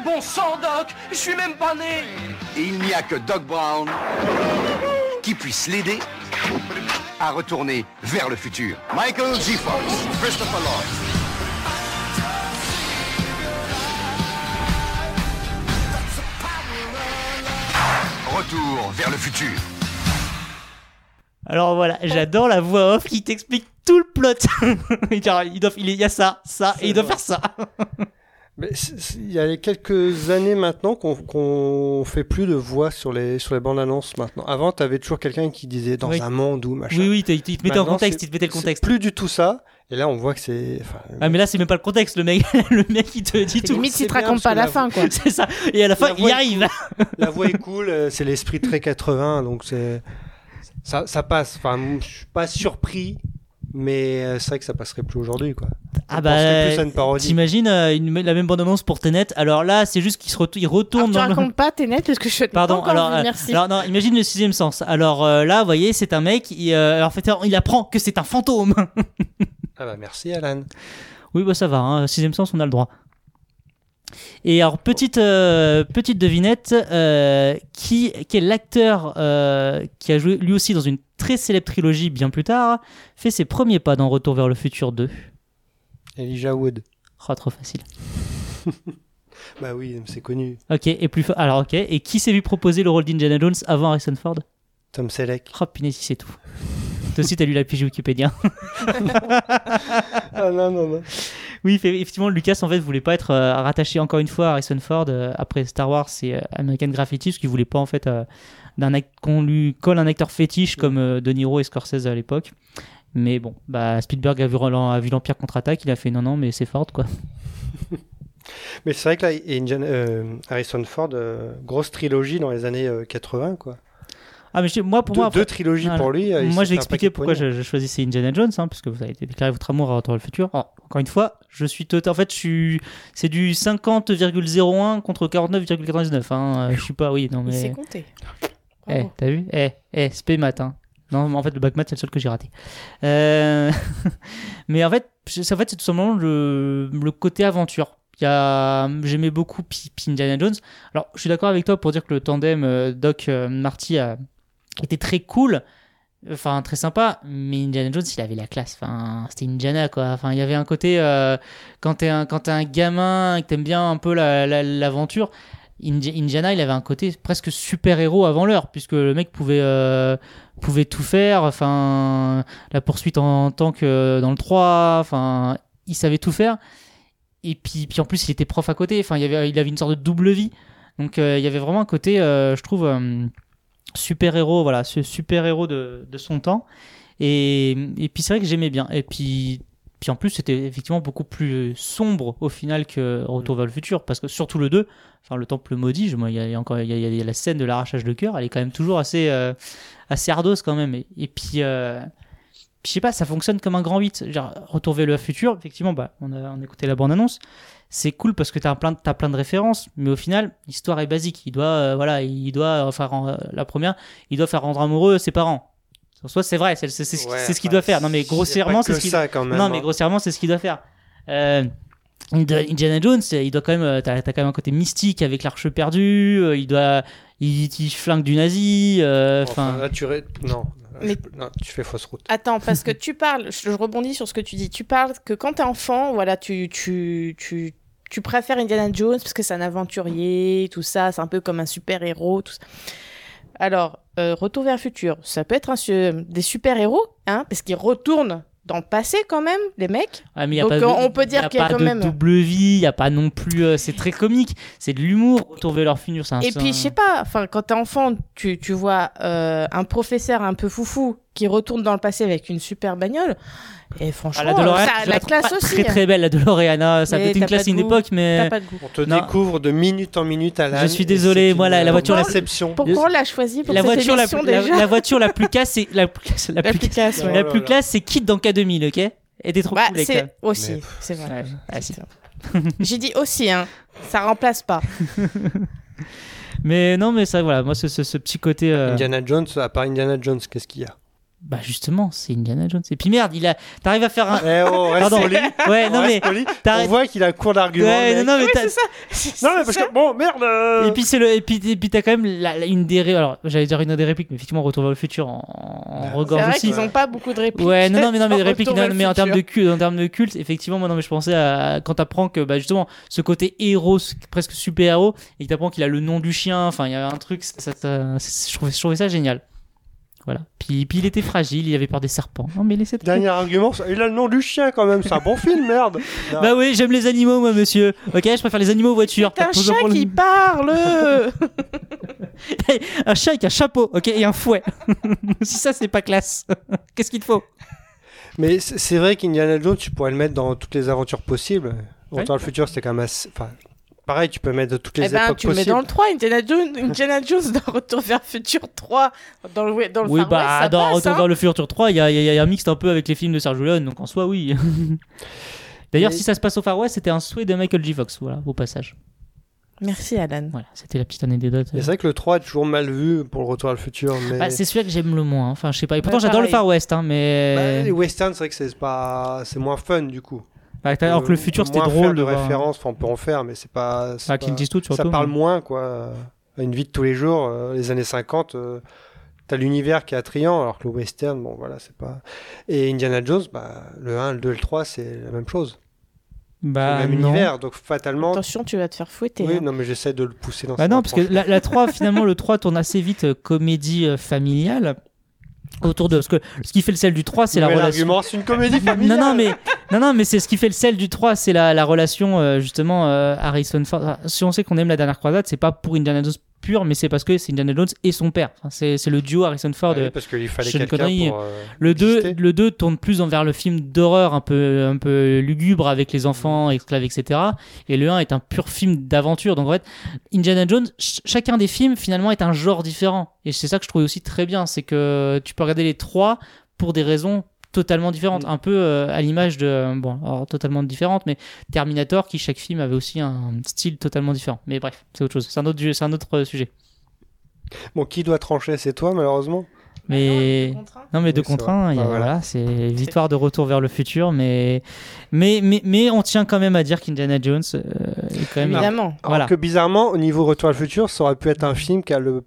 Bon sang, Doc Je suis même pas né Et il n'y a que Doc Brown qui puisse l'aider à retourner vers le futur. Michael G. Fox, Christopher Lloyd. Retour vers le futur. Alors voilà, j'adore la voix off qui t'explique tout le plot. il, dit, il, doit- il y a ça, ça, et il doit faire ça. Mais il y a quelques années maintenant qu'on qu'on fait plus de voix sur les, sur les bandes annonces maintenant. Avant, tu avais toujours quelqu'un qui disait dans Oui. un monde où machin. Oui, oui, il te mettait en contexte, il te mettait le c'est contexte. plus du tout ça. Et là, on voit que c'est. enfin, Ah mais là c'est même pas le contexte, le mec, le mec il te dit tout. Limite, il te raconte pas la la fin, quoi. C'est ça. Et à la fin, La il est arrive. La voix est cool, euh, c'est l'esprit très 80, donc c'est ça, ça passe. Enfin, je suis pas surpris, mais euh, c'est vrai que ça passerait plus aujourd'hui, quoi. Ah penserait bah, plus à une parodie. t'imagines euh, une- la même bande-annonce pour Tenet. Alors là, c'est juste qu'il se retourne, il retourne tu dans le... racontes pas tes nets parce que je Pardon, alors, euh, merci. alors non, imagine le sixième sens. Alors euh, là, vous voyez, c'est un mec, il, euh, en fait, il apprend que c'est un fantôme. Ah bah merci, Alan. oui, bah ça va, hein, sixième sens, on a le droit. Et alors, petite, euh, petite devinette, euh, qui, qui est l'acteur euh, qui a joué lui aussi dans une très célèbre trilogie bien plus tard, fait ses premiers pas dans Retour vers le futur 2. Elijah Wood. Oh, trop facile. Bah oui, c'est connu. Ok, et plus fa- alors ok, et qui s'est vu proposer le rôle d'Indiana Jones avant Harrison Ford? Tom Selleck. Oh punaise, il sait tout. Toi aussi, t'as lu la page Wikipédia. ah non, non, non. Oui, effectivement, Lucas en fait voulait pas être euh, rattaché encore une fois à Harrison Ford euh, après Star Wars et euh, American Graffiti, parce qu'il voulait pas en fait d'un qu'on lui colle un acteur fétiche comme De Niro et Scorsese à l'époque. Mais bon, bah Spielberg a vu, Roland- a vu l'Empire contre-attaque, il a fait non non mais c'est Ford quoi. Mais c'est vrai que là, Harrison Ford, grosse trilogie dans les années euh, 80, quoi. Ah, mais je- moi, pour deux, moi, après- deux trilogies Voilà. pour lui. euh, Moi, j'ai expliqué pourquoi je, je choisissais Indiana Jones, hein, parce que vous avez déclaré votre amour à Retour le futur. Alors, encore une fois, je suis total. En fait, je suis. C'est du 50,01 contre 49,99. Hein. Euh, Je suis pas. Oui, non, mais. s'est compté. Eh, t'as vu? Eh, eh, spé. Hein. Non, en fait, le bac math, c'est le seul que j'ai raté. Euh, mais en fait, c'est en fait, c'est tout simplement le, le côté aventure. Il y a... J'aimais beaucoup Pi- Indiana Jones. Alors, je suis d'accord avec toi pour dire que le tandem euh, Doc euh, Marty a été très cool, enfin très sympa, mais Indiana Jones, il avait la classe. Enfin, c'était Indiana quoi. Enfin, il y avait un côté euh, quand t'es un un gamin et que t'aimes bien un peu la- la- l'aventure. Indi- Indiana, il avait un côté presque super-héros avant l'heure, puisque le mec pouvait, euh, pouvait tout faire. Enfin, la poursuite en, tant que dans le 3, enfin, il savait tout faire. Et puis, puis en plus, il était prof à côté. Enfin, il, avait, il avait une sorte de double vie. Donc, euh, il y avait vraiment un côté, je trouve, super-héros, voilà, ce super-héros de, de son temps. Et, et puis, c'est vrai que j'aimais bien. Et puis, puis en plus, c'était effectivement beaucoup plus sombre au final que Retour vers le futur. Parce que surtout le 2, enfin, le temple maudit, je- moi, il y a, encore il y a, il y a la scène de l'arrachage de cœur, elle est quand même toujours assez, euh, assez ardos quand même. Et, et puis. euh, puis je sais pas, ça fonctionne comme un grand 8. Genre, Retour vers le futur, effectivement, bah, on, a, on a écouté la bande-annonce. C'est cool parce que t'as plein, de- t'as plein de références, mais au final, l'histoire est basique. Il doit, euh, voilà, il doit euh, faire euh, la première, il doit faire rendre amoureux ses parents. En soi, c'est vrai, c'est c'est- c'est ce Ouais, ce qu'il enfin, doit faire. Non, mais grossièrement, c'est ce qu'il Non, hein. mais grossièrement, c'est ce qu'il doit faire. Euh, Ind- Indiana Jones, il doit quand même, t'as as quand même un côté mystique avec l'arche perdue. il doit, il, il flingue du nazi. Enfin, là, tu ré- non, Mais- non, tu fais fausse route. Attends, parce que tu parles, je je rebondis sur ce que tu dis. Tu parles que quand t'es enfant, voilà, tu, tu, tu, tu préfères Indiana Jones parce que c'est un aventurier, tout ça, c'est un peu comme un super-héros, tout ça. Alors, euh, Retour vers le futur, ça peut être un su- des super-héros, hein, parce qu'ils retournent dans le passé quand même, les mecs. Ah, mais y a Donc, pas de- on peut dire y a qu'il y a pas quand de même- double vie, il y a pas non plus. euh, c'est très comique, c'est de l'humour. Retour vers leur futur, c'est un. Et puis, je sais pas, quand t'es enfant, tu, tu vois euh, un professeur un peu foufou qui retourne dans le passé avec une super bagnole. Et Ah, franchement, la DeLorean, ça- la trouve classe pas aussi. Très très belle la DeLorean. Ça Mais peut être une classe une époque, mais. T'as pas de goût. On te Non. découvre de minute en minute à la. Je suis désolé, moi, la- la voiture la- réception. Pourquoi on l'a choisi pour La cette voiture la, émission plus, la, déjà la voiture la plus casse, c'est la plus classe. La, La plus, la plus classe, c'est Kid dans K2000, ok? Et t'es trop Bah, cool ça. c'est aussi, Mais- c'est vrai. Ouais. J'ai dit aussi, hein. Ça remplace pas. Mais non, mais ça, voilà, moi, ce, ce, ce petit côté. euh, Indiana Jones, à part Indiana Jones, qu'est-ce qu'il y a? Bah, justement, c'est Indiana Jones. Et puis merde, il a. T'arrives à faire un. Eh oh, reste Pardon. poli. Ouais, non, mais. poli. On voit qu'il a un cours d'argument. Ouais, non, non, mais t'as- Non, mais parce que bon, merde. euh, Et puis c'est le et puis et puis t'as quand même la- la- une des alors j'allais dire une des répliques mais effectivement Retour vers le futur en, en C'est regorge vrai aussi. qu'ils ont pas beaucoup de répliques. Ouais, non, non, mais non, mais répliques, non, mais en termes de culte, en termes de culte, effectivement, moi, non, mais je pensais à quand t'apprends que, bah, justement, ce côté héros, presque super héros, et que t'apprends qu'il a le nom du chien, enfin, il y a un truc, ça, ça- ça- je trouvais, je trouvais ça génial. Voilà. Puis, puis il était fragile, il avait peur des serpents. Non, mais laissez Dernier argument, il a le nom du chien quand même. C'est un bon film, merde. Non. Bah oui, j'aime les animaux, moi, monsieur. Ok, je préfère les animaux aux voitures. C'est un le- qui parle un chat avec un chapeau, ok, et un fouet. si ça, c'est pas classe, qu'est-ce qu'il te faut? Mais c'est vrai qu'Indiana Jones, tu pourrais le mettre dans toutes les aventures possibles. Ouais. Retour le futur, c'était quand même assez. Enfin, pareil, tu peux mettre de toutes les Eh ben, époques tu le mets possibles. dans le 3, Indiana Jones, Indiana Jones dans Retour vers le futur 3, dans le, dans le Oui, Far bah, West, ça dans passe, Retour hein. vers le futur 3, il y a, il y a- il y a un mixte un peu avec les films de Sergio Leone, donc en soi, oui. D'ailleurs, Et- si ça se passe au Far West, c'était un souhait de Michael J. Fox, voilà, au passage. Merci Alan. Voilà, c'était la petite anecdote. C'est vrai que le 3 est toujours mal vu pour le retour vers le futur. Mais... Bah, c'est celui que j'aime le moins, enfin, je sais pas. Et pourtant, Ouais, j'adore le. Far West, hein, mais. Bah, les westerns, c'est vrai que c'est pas, c'est moins fun du coup. Bah, alors que le Euh, futur, c'était drôle de voir- références. Enfin, on peut en faire, mais c'est pas. Ah, pas- Clint Eastwood, Ça surtout. parle moins, quoi. Une vie de tous les jours, euh, les années 50, euh, t'as l'univers qui est attrayant, alors que le western, bon voilà, c'est pas. Et Indiana Jones, bah, le 1, le 2 et le 3, c'est la même chose. Bah, le même non. univers, donc fatalement. Attention, tu vas te faire fouetter. Oui, hein. non, mais j'essaie de le pousser dans Bah non, parce que la, la 3, finalement, le 3 tourne assez vite euh, comédie euh, familiale. Autour de. Parce que ce qui fait le sel du 3, c'est la relation. argument, c'est une comédie familiale. Non, non, mais, non, non, mais c'est ce qui fait le sel du 3, c'est la, la relation, euh, justement, euh, Harrison Ford. Si on sait qu'on aime la dernière croisade, c'est pas pour Indiana Jones pur, mais c'est parce que c'est Indiana Jones et son père. Enfin, c'est c'est le duo Harrison Ford. Ah oui, euh, parce qu'il fallait quelqu'un pour. euh, Le 2, exister. le 2 tourne plus envers le film d'horreur un peu, un peu lugubre avec les enfants, esclaves, etc. Et le 1 est un pur film d'aventure. Donc en fait, Indiana Jones, ch- chacun des films finalement est un genre différent. Et c'est ça que je trouvais aussi très bien, c'est que tu peux regarder les trois pour des raisons totalement différentes. Un peu euh, à l'image de, bon, alors totalement différentes, mais Terminator qui chaque film avait aussi un style totalement différent. Mais bref, c'est autre chose. C'est un autre, c'est un autre euh, sujet. Bon, qui doit trancher C'est toi, malheureusement Mais non, mais deux Oui, c'est contre un, il y a- Ah, voilà. voilà, c'est victoire de retour vers le futur, mais mais mais, mais on tient quand même à dire qu'Indiana Jones euh, est quand même Évidemment. Alors Voilà. que bizarrement, au niveau Retour à le futur, ça aurait pu être un film qui a, le...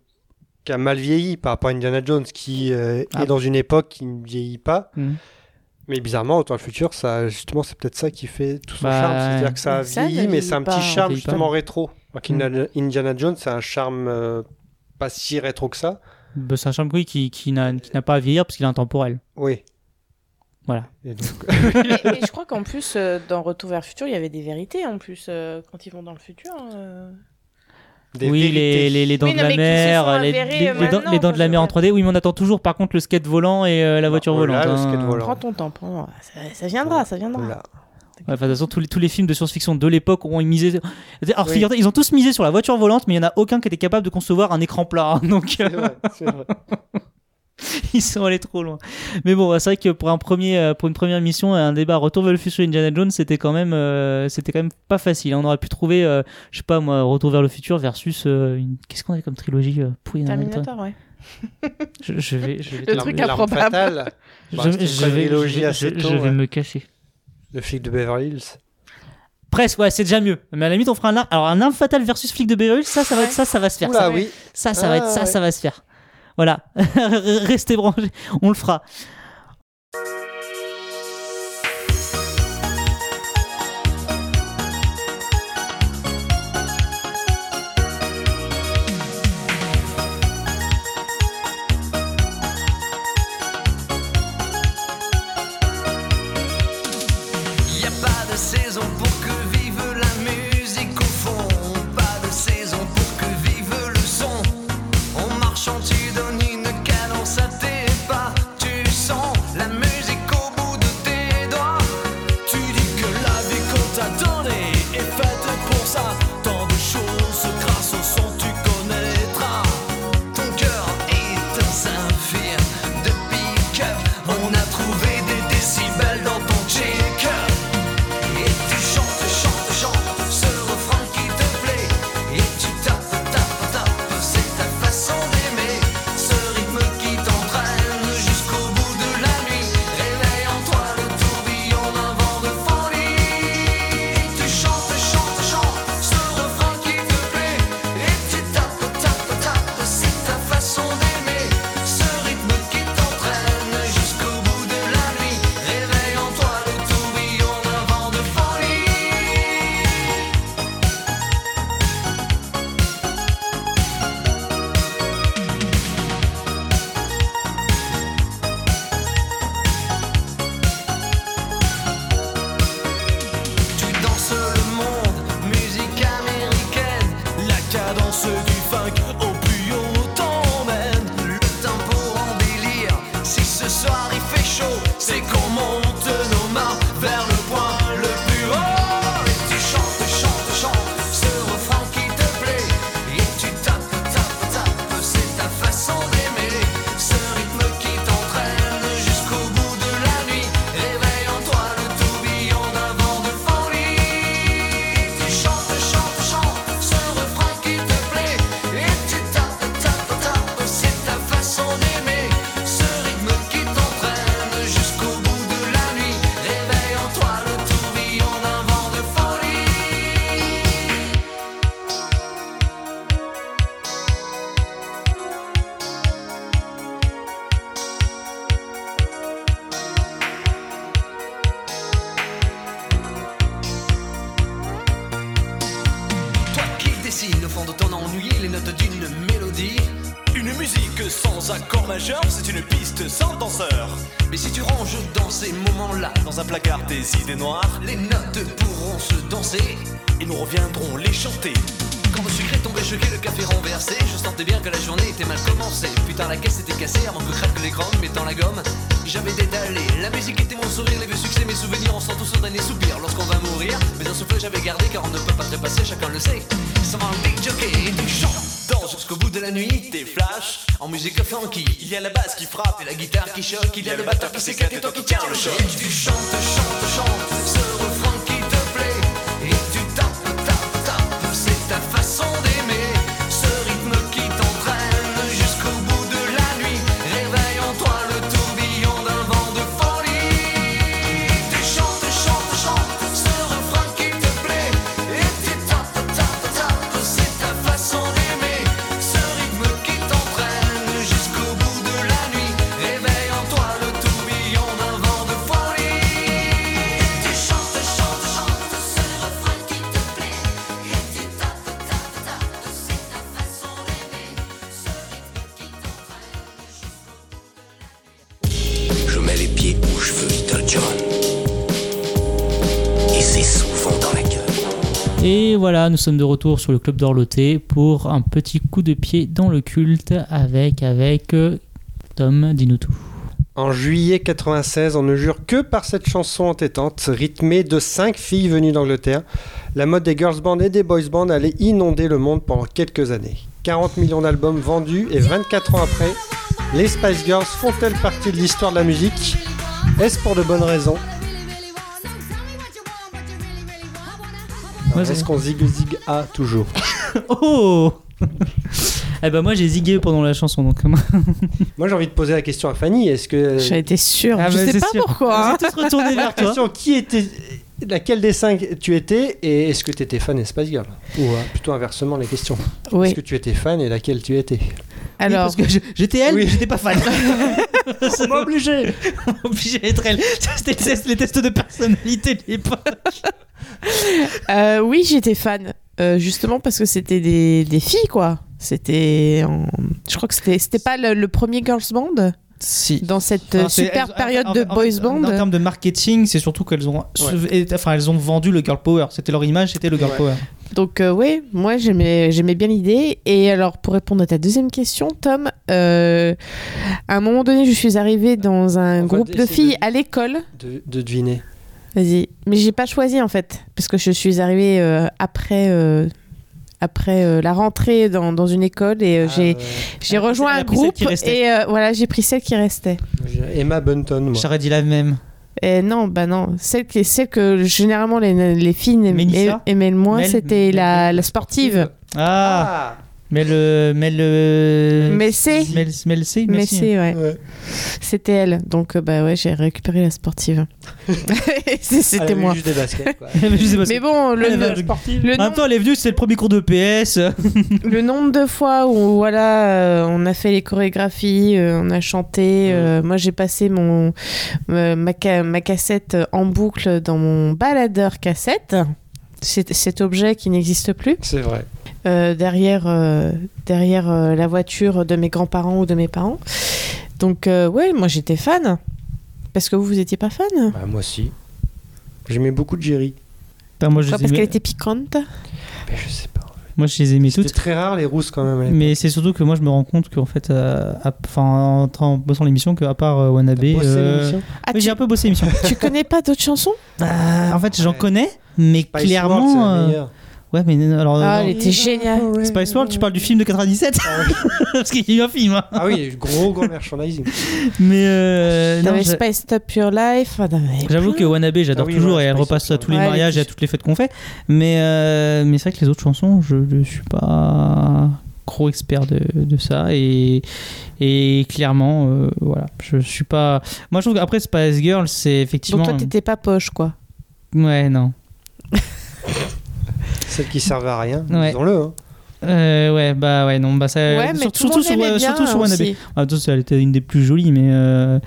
qui a mal vieilli par rapport à Indiana Jones, qui euh, Ah. est dans une époque qui ne vieillit pas. Mhm. Mais bizarrement, Retour à le futur, ça, justement, c'est peut-être ça qui fait tout son Bah, charme. C'est-à-dire que ça a Ça ne vieilli, mais c'est un vieillit petit pas. charme vieillit pas. justement rétro. Alors Mm. qu'Indiana Indiana Jones, c'est un charme euh, pas si rétro que ça. Bah, c'est un charme oui, qui, qui n'a qui n'a pas à vieillir parce qu'il est intemporel. Oui. Voilà. Et donc- mais, mais je crois qu'en plus, euh, dans Retour vers le futur, il y avait des vérités en plus euh, quand ils vont dans le futur. euh. Des oui, les, les, les dents Oui, de la mer, les, les- euh, les dents, maintenant, les dents de la mer en je- 3D. Oui, mais on attend toujours par contre le skate volant et euh, la voiture oh là, volante. le hein. skate volant. Prends ton temps, prends- ça, ça viendra, ça viendra. Voilà. Ouais, enfin, de toute façon, tous les, tous les films de science-fiction de l'époque ont misé. Alors, Oui. figure-toi, ils ont tous misé sur la voiture volante, mais il n'y en a aucun qui était capable de concevoir un écran plat. hein. Donc, C'est vrai, c'est vrai. ils sont allés trop loin. Mais bon, c'est vrai que pour un premier, euh, pour une première mission, un débat Retour vers le futur Indiana Jones, c'était quand même, euh, c'était quand même pas facile. On aurait pu trouver, euh, je sais pas moi, Retour vers le futur versus euh, une... qu'est-ce qu'on avait comme trilogie hein, Terminator, ouais. je, je vais, je vais, Le truc improbable. fatale. je, Bah, je vais, tôt, je vais ouais. me cacher. Le flic de Beverly Hills. Presque, ouais, c'est déjà mieux. Mais à la limite, on fera un, alors un arme fatale versus flic de Beverly Hills, ça, ça va, être- ça, ça va se faire. Oula, ça, oui. ça, ça va être, Ah, ça, ouais. ça va se faire. Voilà, restez branchés, on le fera. Vie les notes pourront se danser et nous reviendrons les chanter. Quand le sucre est tombé choqué, le café renversé, je sentais bien que la journée était mal commencée. Putain, la caisse était cassée avant que craque l'écran, mettant la gomme. J'avais détalé, la musique était mon sourire, les vieux succès, mes souvenirs, on sent tous son dernier soupir lorsqu'on va mourir. Mais un souffle j'avais gardé car on ne peut pas musique funky. Il y a la basse qui frappe et la guitare qui choque. Il y a le batteur qui s'éclate et toi qui tiens le choc. Tu chantes, chantes, chantes Et voilà, nous sommes de retour sur le club d'Orloté pour un petit coup de pied dans le culte avec, avec euh, Tom, dis-nous tout. En juillet 96, on ne jure que par cette chanson entêtante, rythmée de cinq filles venues d'Angleterre. La mode des girls bands et des boys bands allait inonder le monde pendant quelques années. 40 millions d'albums vendus et 24 ans après, les Spice Girls font-elles partie de l'histoire de la musique? Est-ce pour de bonnes raisons? Ouais, Est-ce qu'on zig zig a toujours Oh Eh ben moi j'ai zigué pendant la chanson donc moi. Moi j'ai envie de poser la question à Fanny, est-ce que... J'ai été sûre. Ah, je bah, sais c'est pas sûr. pourquoi. hein. Tous retournés vers La toi. question, qui était... Laquelle des cinq tu étais et est-ce que tu étais fan des Spice Girls Ou euh, plutôt inversement les questions. Oui. Est-ce que tu étais fan et laquelle tu étais Alors, parce que je- j'étais elle, Oui. j'étais pas fan. On m'a obligé obligé d'être elle. C'était les tests, les tests de personnalité de l'époque. euh, oui, j'étais fan. Euh, justement parce que c'était des, des filles, quoi. C'était. en- Je crois que c'était c'était pas le, le premier girls band? Si. dans cette euh, super période de boys band. En termes de marketing, c'est surtout qu'elles ont, et- enfin, elles ont vendu le girl power. C'était leur image, c'était le girl Ouais. power. Donc euh, oui, moi j'aimais j'aimais bien l'idée. Et alors pour répondre à ta deuxième question, Tom, euh, à un moment donné, je suis arrivée dans un On groupe de filles de- à l'école. de, de deviner. Vas-y, mais j'ai pas choisi en fait, parce que je suis arrivée euh, après. Après euh, la rentrée dans, dans une école et euh, j'ai Ah, j'ai Elle a pris rejoint un groupe et euh, voilà j'ai pris celle qui restait. Emma Bunton, moi. J'aurais dit la même. Et non, bah non. Celle, qui, celle que généralement les, les filles Mélissa aimaient le moins, c'était la, la sportive. Ah, mais le, mais le, Mais c'est- mais, mais le c'est, Mais c'est, ouais. Ouais. C'était elle. Donc, euh, bah ouais, j'ai récupéré la sportive. C'était moi. juste des baskets. quoi. Sais pas, Mais bon, le, Elle avait le, En même temps, elle est venue, c'est le premier cours de PS. le nombre de fois où voilà, euh, on a fait les chorégraphies, euh, on a chanté. euh, moi, j'ai passé mon ma, ca- ma cassette en boucle dans mon baladeur cassette. C'est cet objet qui n'existe plus. C'est vrai. Euh, derrière, euh, derrière euh, la voiture de mes grands-parents ou de mes parents. Donc, euh, ouais, moi j'étais fan. Parce que vous, vous étiez pas fan? Bah, moi aussi. J'aimais beaucoup Jerry. Putain, moi, je les Parce qu'elle était piquante? Mais je sais pas. moi, je les aimais C'était toutes. très rare les rousses quand même. à l'époque. Mais c'est surtout que moi, je me rends compte qu'en fait, euh, à- enfin, en, en bossant l'émission, qu'à part euh, euh, l'émission? Ah, oui, tu, j'ai un peu bossé l'émission. tu connais pas d'autres chansons? Bah, en fait, j'en Ouais. connais, mais Spice World, c'est clairement. euh, meilleure. Ouais, mais alors. Ah, elle était géniale. Spice World, tu parles du film de 97 Parce qu'il y a eu un film. hein. Ah oui, il y a eu gros gros merchandising. Mais euh, non, Spice Up Your Life. ah, j'avoue que Wannabe, j'adore Ah oui, toujours et elle Spice repasse à tous les Ouais, mariages et à toutes les fêtes qu'on fait. Mais, euh, mais c'est vrai que les autres chansons, je ne suis pas gros expert de, de ça et, et clairement, euh, voilà, je suis pas. Moi, je trouve qu'après Spice Girl, c'est effectivement. Donc, toi, t'étais pas poche, quoi. Ouais, non. Celle qui servait à rien, Ouais. disons-le. hein. Euh, ouais, bah ouais, non, bah ça. ouais, mais surtout, tout sur, euh, bien surtout sur. Ah, elle était une des plus jolies, mais. euh,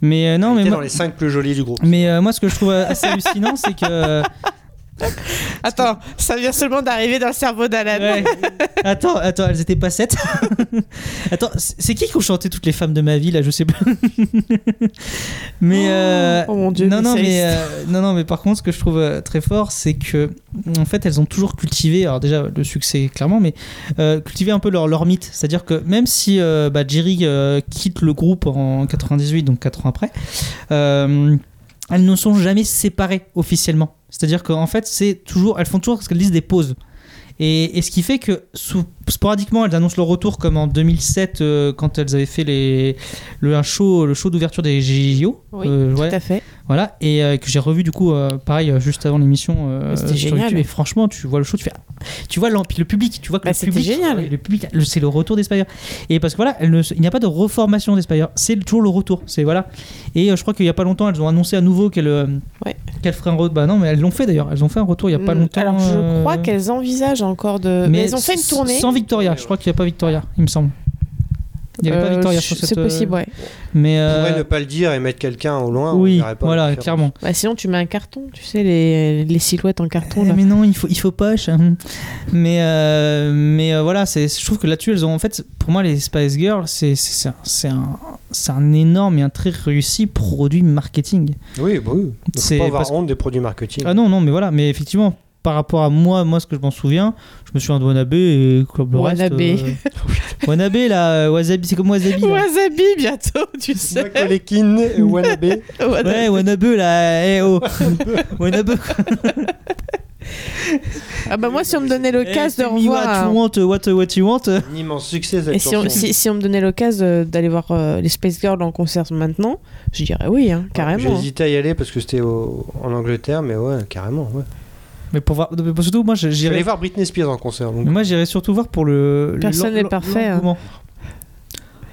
mais euh, non, Elle mais était moi, dans les 5 plus jolis du groupe. Mais euh, moi, ce que je trouve assez hallucinant, c'est que Attends, ça vient seulement d'arriver dans le cerveau d'Alan. Ouais. Attends, attends, elles étaient pas sept. attends, c'est qui qui ont chanté toutes les femmes de ma vie là Je sais pas. mais euh, oh mon Dieu, non, mais non, mais euh, non, non, mais par contre, ce que je trouve euh, très fort, c'est que en fait, elles ont toujours cultivé. Alors déjà, le succès clairement, mais euh, cultivé un peu leur, leur mythe. C'est-à-dire que même si bah, Jerry quitte le groupe en 98, donc 4 ans après. elles ne sont jamais séparées officiellement. C'est-à-dire qu'en fait, c'est toujours, elles font toujours ce qu'elles disent des pauses. Et, et ce qui fait que sous- sporadiquement, elles annoncent leur retour, comme en 2007, euh, quand elles avaient fait les, le, un show, le show d'ouverture des JO. Oui, Euh, tout ouais. à fait. Voilà, et euh, que j'ai revu du coup, euh, pareil, euh, juste avant l'émission euh, Mais c'était sur génial. YouTube. Et franchement, tu vois le show, tu fais. Tu vois le public, tu vois que Bah, le public. génial. ouais, Le public, le- c'est le retour des Spire. Et parce que voilà, elle ne se- il n'y a pas de reformation des Spire, c'est toujours le retour. C'est voilà. Et je crois qu'il n'y a pas longtemps, elles ont annoncé à nouveau qu'elles qu'elles feraient un retour. Bah non, mais elles l'ont fait d'ailleurs. Elles ont fait un retour il n'y a pas Hmm, longtemps. Alors, je crois qu'elles envisagent encore de. Mais, elles ont fait une tournée. Sans Victoria, je crois qu'il n'y a pas Victoria, il me semble. Il n'y avait pas Euh, Victoria sur cette. c'est possible, euh, ouais. Mais. On euh, pourrait ne pas le dire et mettre quelqu'un au loin. oui, pas voilà, clairement. Bah, sinon, tu mets un carton, tu sais, les, les silhouettes en carton. Eh, Là. mais non, il faut, il faut pas. je- Mais, euh, mais euh, voilà, c'est, je trouve que là-dessus, elles ont en fait, pour moi, les Spice Girls, c'est, un, c'est un, énorme et un très réussi produit marketing. Oui, bah oui. C'est pas avoir honte des produits marketing. Ah non, non, mais voilà, mais effectivement, par rapport à moi, moi, ce que je m'en souviens, je me souviens de Wannabe et comme le Wannabe. reste. euh, Wannabe, là, euh, Wasabi, c'est comme Wasabi. là. Wasabi bientôt, tu sais. Macaulay et Wannabe. Ouais, Wannabe, là, eh oh. Wannabe. Ah bah moi, si on me donnait l'occasion de Tell me revoir. What you want, what, what you want. Un immense succès cette Et si on, si, si on me donnait l'occasion de- d'aller voir euh, les Space Girls en concert maintenant, je dirais oui, hein, J'ai carrément. hésité à y aller parce que c'était en Angleterre, mais ouais, carrément. Ouais. Mais pour voir, mais surtout, moi, J'irai j'irais voir Britney Spears en concert. donc. Moi, j'irais surtout voir pour le. Personne n'est parfait, hein.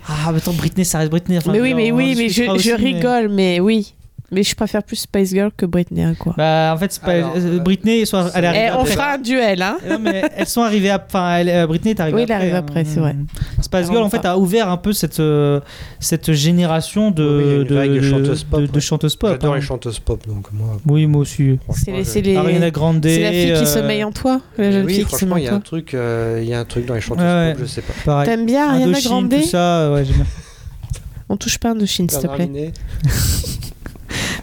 Ah, mais attends, Britney, ça reste Britney. enfin, mais oui, mais oui, mais je, mais- rigole, mais... oui. Mais je préfère plus Spice Girl que Britney, hein, quoi. Bah, en fait, c'est pas. Alors, euh, Britney, soit, elle est Eh, arrivée on après. fera un duel, hein. Non, mais elles sont arrivées à. Enfin, elle- euh, Britney est arrivée Oui, après. elle arrive hein. après, c'est vrai. Spice Girl, en fait, a ouvert un peu cette, euh, cette génération de, Oui, de, de chanteuses pop, de- de ouais. chanteuses pop. J'adore hein. les chanteuses pop, donc moi. Oui, moi aussi. C'est les, je- c'est les- Ariana Grande. c'est la fille qui euh, sommeille en toi, la jeune Oui, fille qui franchement, sommeille il y en a un toi. truc, euh, il y a un truc dans les chanteuses Ouais, pop, je sais pas. Pareil. T'aimes bien Ariana Grande tout ça, ouais, j'aime bien. On touche pas Indochine, s'il te plaît.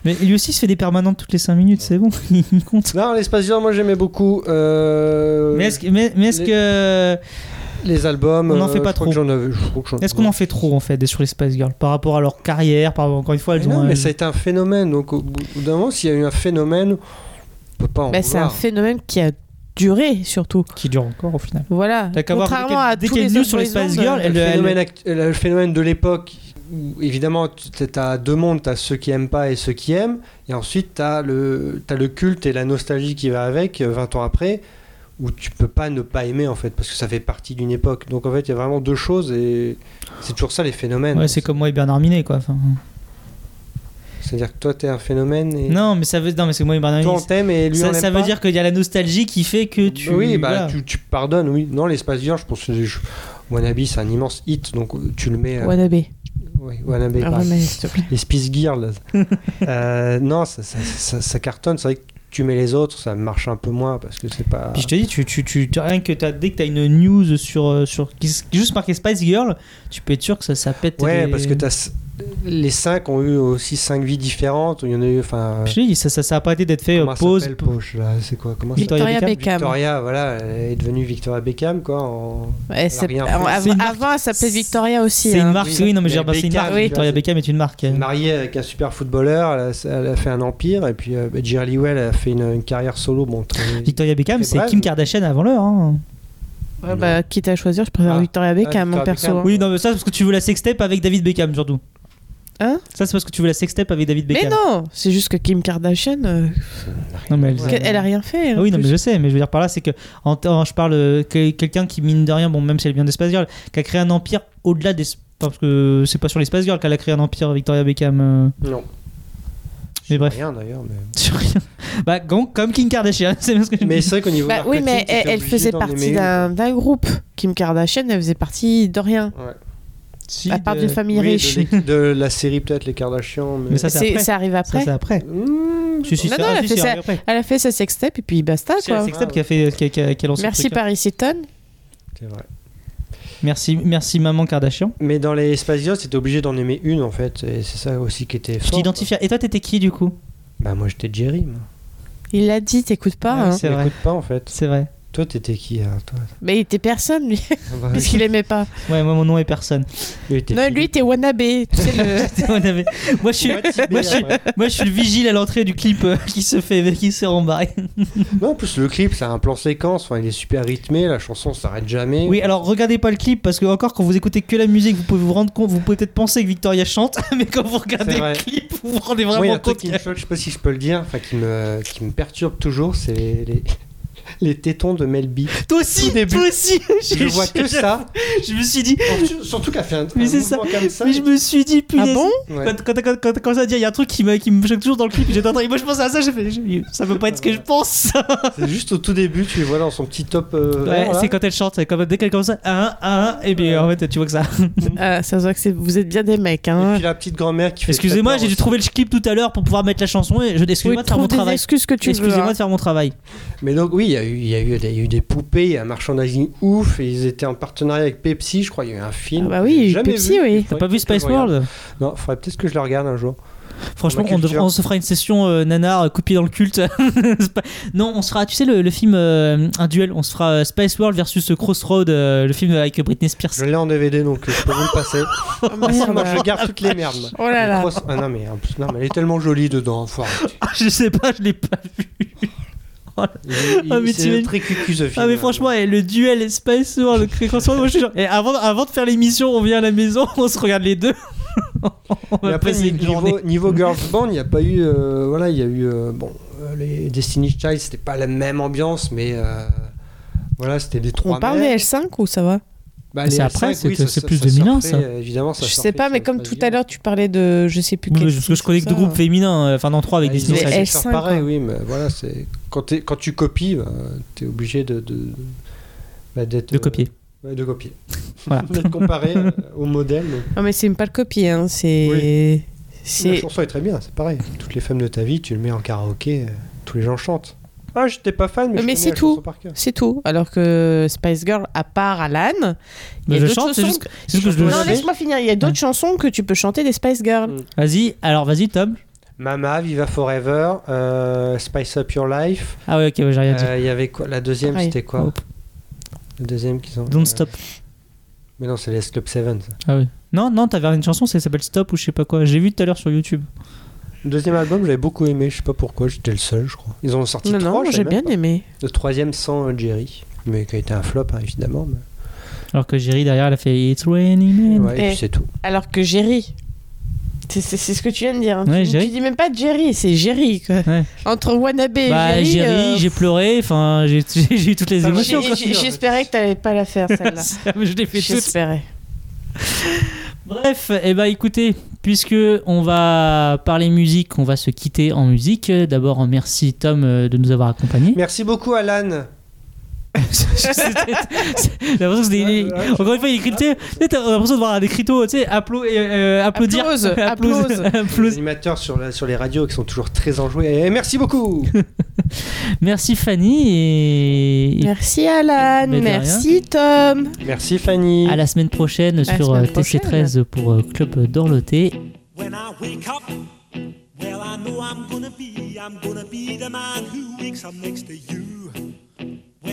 Mais lui aussi, il se fait des permanentes toutes les 5 minutes, c'est bon, il compte. Non, les Spice Girls, moi j'aimais beaucoup. euh, Mais est-ce que. Mais, mais est-ce les- que les albums. On en euh, fait pas je crois trop. Est-ce qu'on en fait trop en fait sur les Spice Girls par rapport à leur carrière par encore une fois elles Mais ont non, euh, mais ça a été un phénomène. Donc au bout d'un moment, s'il y a eu un phénomène, on peut pas en Bah, c'est un phénomène qui a duré, surtout. qui dure encore au final. Voilà. Contrairement à dès tous qu'il y a sur les Spice Girls, euh, le phénomène de l'époque, où évidemment, tu as deux mondes, tu as ceux qui aiment pas et ceux qui aiment, et ensuite tu as, le t'as le culte et la nostalgie qui va avec, euh, 20 ans après, où tu peux pas ne pas aimer en fait, parce que ça fait partie d'une époque. Donc en fait, il y a vraiment deux choses, et c'est toujours ça les phénomènes. Ouais, c'est comme moi et Bernard Minet quoi. enfin. C'est-à-dire que toi, tu es un phénomène, et Non, mais ça veut non mais c'est moi et Bernard toi, on t'aime et lui, Ça, on ça veut pas. dire qu'il y a la nostalgie qui fait que tu Oui, bah voilà. tu, tu pardonnes, oui. Non, les Spice Girls, je pense que je- Wannabe, c'est un immense hit, donc euh, tu le mets. euh, Wannabe. Oui, Wannabe, Ah, remets, s'il te plaît. Les Spice Girls. Euh, non, ça, ça, ça- ça cartonne. C'est vrai que tu mets les autres, ça marche un peu moins parce que c'est pas. Puis je te dis, tu, tu, tu, tu- rien que dès que tu as une news sur, euh, sur qui, juste marqué Spice Girl, tu peux être sûr que ça, ça pète. Ouais, les- parce que t'as, les cinq ont eu aussi cinq vies différentes. Il y en a eu. Enfin. Dis, ça, ça, ça a pas été d'être fait euh, Comment pause. s'appelle, Poche, là C'est quoi Comment ça Victoria Victoria Beckham. Beckham. Victoria, voilà, elle est devenue Victoria Beckham, quoi. en- Ouais, c'est- rien fait. avant, marque- avant, elle s'appelait Victoria aussi. C'est hein. une marque, Oui. oui, non mais, Mais c'est une marque. oui. Victoria Beckham est une marque. Elle est mariée avec un super footballeur, elle a, elle a fait un empire, et puis euh, Jerry Lewell a fait une, une carrière solo. Bon, très- Victoria Beckham, très c'est. Kim Kardashian avant l'heure. hein. Ouais, bah, quitte à choisir, je préfère Ah. Victoria Beckham, Ah, mon perso. Victoria hein. Oui, non, mais ça, c'est parce que tu veux la sextape avec David Beckham, surtout. Hein Ça, c'est parce que tu veux la sextape avec David Mais Beckham. non, c'est juste que Kim Kardashian, euh, Non, mais elle, elle a rien fait. Ah en oui, non, plus. mais je sais, mais je veux dire par là, c'est que en, en- je parle euh, que- quelqu'un qui mine de rien, bon, même si elle vient des Space Girls, qui a créé un empire au-delà des. Parce que c'est pas sur les Space Girls qu'elle a créé un empire, Victoria Beckham. euh, Non. Mais bref. Rien d'ailleurs. Mais, sur rien. Bah, comme, comme Kim Kardashian, c'est bien ce que je mais dis. c'est vrai qu'au niveau. Bah oui, mais elle, elle faisait partie d'un groupe. Kim Kardashian, elle faisait partie de rien. Ouais. Si, à part d'une famille Oui, riche. de, la série peut-être les Kardashians. Mais, Mais ça, c'est C'est- après. Ça arrive Ça, après. c'est après. Mmh, Si, si, non, ça- non, ah, elle, a fait sa, après. elle a fait sa sextape et puis basta C'est la sextape qui a fait qui a, qui a- qui a lancé Merci hein. Paris Hilton. C'est vrai. Merci, merci maman Kardashian. Mais dans les Spice Girls, t'étais obligé d'en aimer une en fait, et c'est ça aussi qui était Je fort. t'identifie. à- Et toi, t'étais qui du coup? Bah moi j'étais Jerry. Moi. Il l'a dit, t'écoutes pas. Ouais, hein. c'est vrai. T'écoutes pas en fait. C'est vrai. Toi t'étais qui alors, toi Mais il était personne lui, bah, puisqu'il aimait pas. Ouais, moi mon nom est personne. Lui, t'es Non, lui, t'es wannabe. Tu sais, le... On avait- moi, je suis, moi, je suis, moi, je suis le vigile à l'entrée du clip euh, qui se fait, qui s'est rembarré. Non, en plus le clip c'est un plan séquence, enfin, il est super rythmé, la chanson s'arrête jamais. Oui, alors regardez pas le clip parce que encore quand vous écoutez que la musique, vous pouvez vous rendre compte, vous pouvez peut-être penser que Victoria chante, mais quand vous regardez le clip, vous vous rendez Moi, il y a vraiment un truc compte. qui me qu'il choque, je sais pas si je peux le dire, enfin qui me, qui me perturbe toujours, c'est les, les, tétons de Mel B. Toi aussi, toi aussi. Je vois que ça, Je me suis dit, surtout qu'elle fait un, Mais c'est ça. comme ça. mais je me suis dit, Ah punaise. bon Ouais. Quand, quand, quand ça dit, il y a un truc qui me, qui me choque toujours dans le clip. J'étais en train, moi je pensais à ça, j'ai fait, ça peut pas être ce que je pense. C'est juste au tout début, tu les vois dans son petit top. euh, Ouais, c'est quand elle chante, comme dès qu'elle commence à un, un, et bien en fait tu vois que ça. Ah, ça se voit que vous êtes bien des mecs. Et Hein. puis la petite grand-mère qui fait. Excusez-moi, j'ai dû trouver le clip tout à l'heure pour pouvoir mettre la chanson et je Oui, excusez-moi de faire mon travail. excuses que tu veux. Excusez-moi hein. de faire mon travail. Mais donc, oui, il y, a eu- il y, a eu des- il y a eu des poupées, un merchandising ouf, et ils étaient en partenariat avec Pepsi, je crois. Il y a eu un film. Ah bah oui, il y a Jamais Pepsi, vu. oui. T'as pas vu regarde. World Non, faudrait peut-être que je le regarde un jour. Franchement, on, devra- on se fera une session euh, nanar euh, copiée dans le culte. Pas- non, on se fera, tu sais, le, le film, euh, un duel. On se fera euh, Spice World versus Crossroad, euh, le film avec Britney Spears. Je l'ai en DVD donc je peux vous le passer. Oh, merde. moi je garde toutes les merdes. Oh là là. cross- Ah non, mais non, elle est tellement jolie dedans. faut je sais pas, je l'ai pas vu. Il- Ah, mais c'est t'imagines- très cucu ce film. Ah mais franchement, eh, le duel World, Crossroad, moi je suis genre, et avant, avant de faire l'émission, on vient à la maison, on se regarde les deux. on Mais va après, une niveau, niveau Girls Band, il n'y a pas eu. euh, voilà, il y a eu. euh, bon, euh, les Destiny Child, c'était pas la même ambiance, mais. euh, voilà, c'était des trois On parle mères. des L5 ou ça va? Bah, C'est après, L5, c'est- oui, ça- c'est ça- plus ça 2001, surfait, ça. euh, Évidemment, ça Je sais pas, mais comme tout à l'heure, tu parlais de je sais plus Oui, quel parce que je connais que deux groupes féminins, euh, enfin non trois avec Bah, Disney. ils Les essaient de L5, faire pareil, oui, mais voilà, c'est quand, quand tu copies, bah, t'es obligé de, de, bah, d'être De copier. euh, ouais, de copier. Voilà. d'être comparé au modèle. donc. Non, mais c'est même pas le copier, hein. c'est. Oui. La C'est. chanson est très bien, c'est pareil. Toutes les femmes de ta vie, tu le mets en karaoké, tous les gens chantent. Ah, j'étais pas fan, mais, Mais c'est tout. C'est tout. Alors que Spice Girl, à part Alan, il y a d'autres chansons. juste, que- c'est juste que je le Non, laisse-moi finir. Il y a d'autres Ouais. chansons que tu peux chanter des Spice Girls. Mm. Vas-y, alors vas-y Tom. Mama, Viva Forever, euh, Spice Up Your Life. Ah ouais, ok, ouais, j'ai rien dit. Euh, Il y avait quoi La deuxième, c'était quoi Hop. La deuxième qu'ils ont. Don't euh, Stop. Mais non, c'est les Club 7. ça. Ah oui. Non, non, t'avais une chanson, ça s'appelle Stop ou je sais pas quoi. J'ai vu tout à l'heure sur YouTube. Le deuxième album, j'avais beaucoup aimé, je sais pas pourquoi, j'étais le seul, je crois. Ils ont sorti Non, trois, non, j'ai bien pas. aimé. Le troisième sans Jerry, mais qui a été un flop, hein, évidemment. mais- Alors que Jerry derrière, elle a fait It's raining men. Ouais, et Eh. puis c'est tout. Alors que Jerry. C'est c'est- c'est ce que tu viens de dire. hein. Ouais, tu, Jerry. tu dis même pas Jerry, c'est Jerry. Quoi. Ouais. Entre Wannabe et Bah, Jerry. Jerry, euh, j'ai pleuré, enfin, j'ai eu toutes les émotions. J'espérais que t'allais pas la faire, celle-là. je l'ai fait toute. J'espérais. Bref, et bah écoutez, puisque on va parler musique, on va se quitter en musique. D'abord, merci Tom euh, de nous avoir accompagnés. Merci beaucoup, Alan. J'ai l'impression que c'était- Ouais, ouais, Encore une fois, il écrit, tu t'as l'impression de voir un écriteau, tu sais, applo- euh, applaudir. Applause, Applause. applause. Les animateurs sur, la- sur les radios qui sont toujours très enjoués. Et merci beaucoup. Merci Fanny et, Merci Alan, merci Tom. merci Fanny. à la semaine prochaine la sur euh, TC13 pour euh, Club d'Orloté. When I wake up, well, I know I'm gonna be, I'm gonna be the man who wakes up next to you.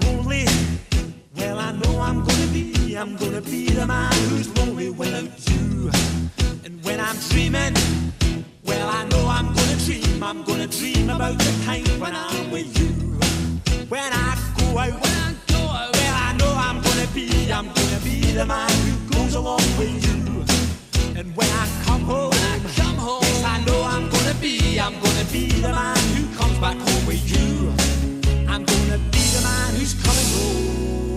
lonely. Well, I know I'm gonna be, I'm gonna be the man who's lonely without you. And when I'm dreaming, well, I know I'm gonna dream, I'm gonna dream about the time when I'm with you. When I go out, when I go out, well, I know I'm gonna be, I'm gonna be the man who goes along with you. And when I come home, when I come home, yes, I know I'm gonna be, I'm gonna be the man who comes back home with you. I'm gonna man who's coming home.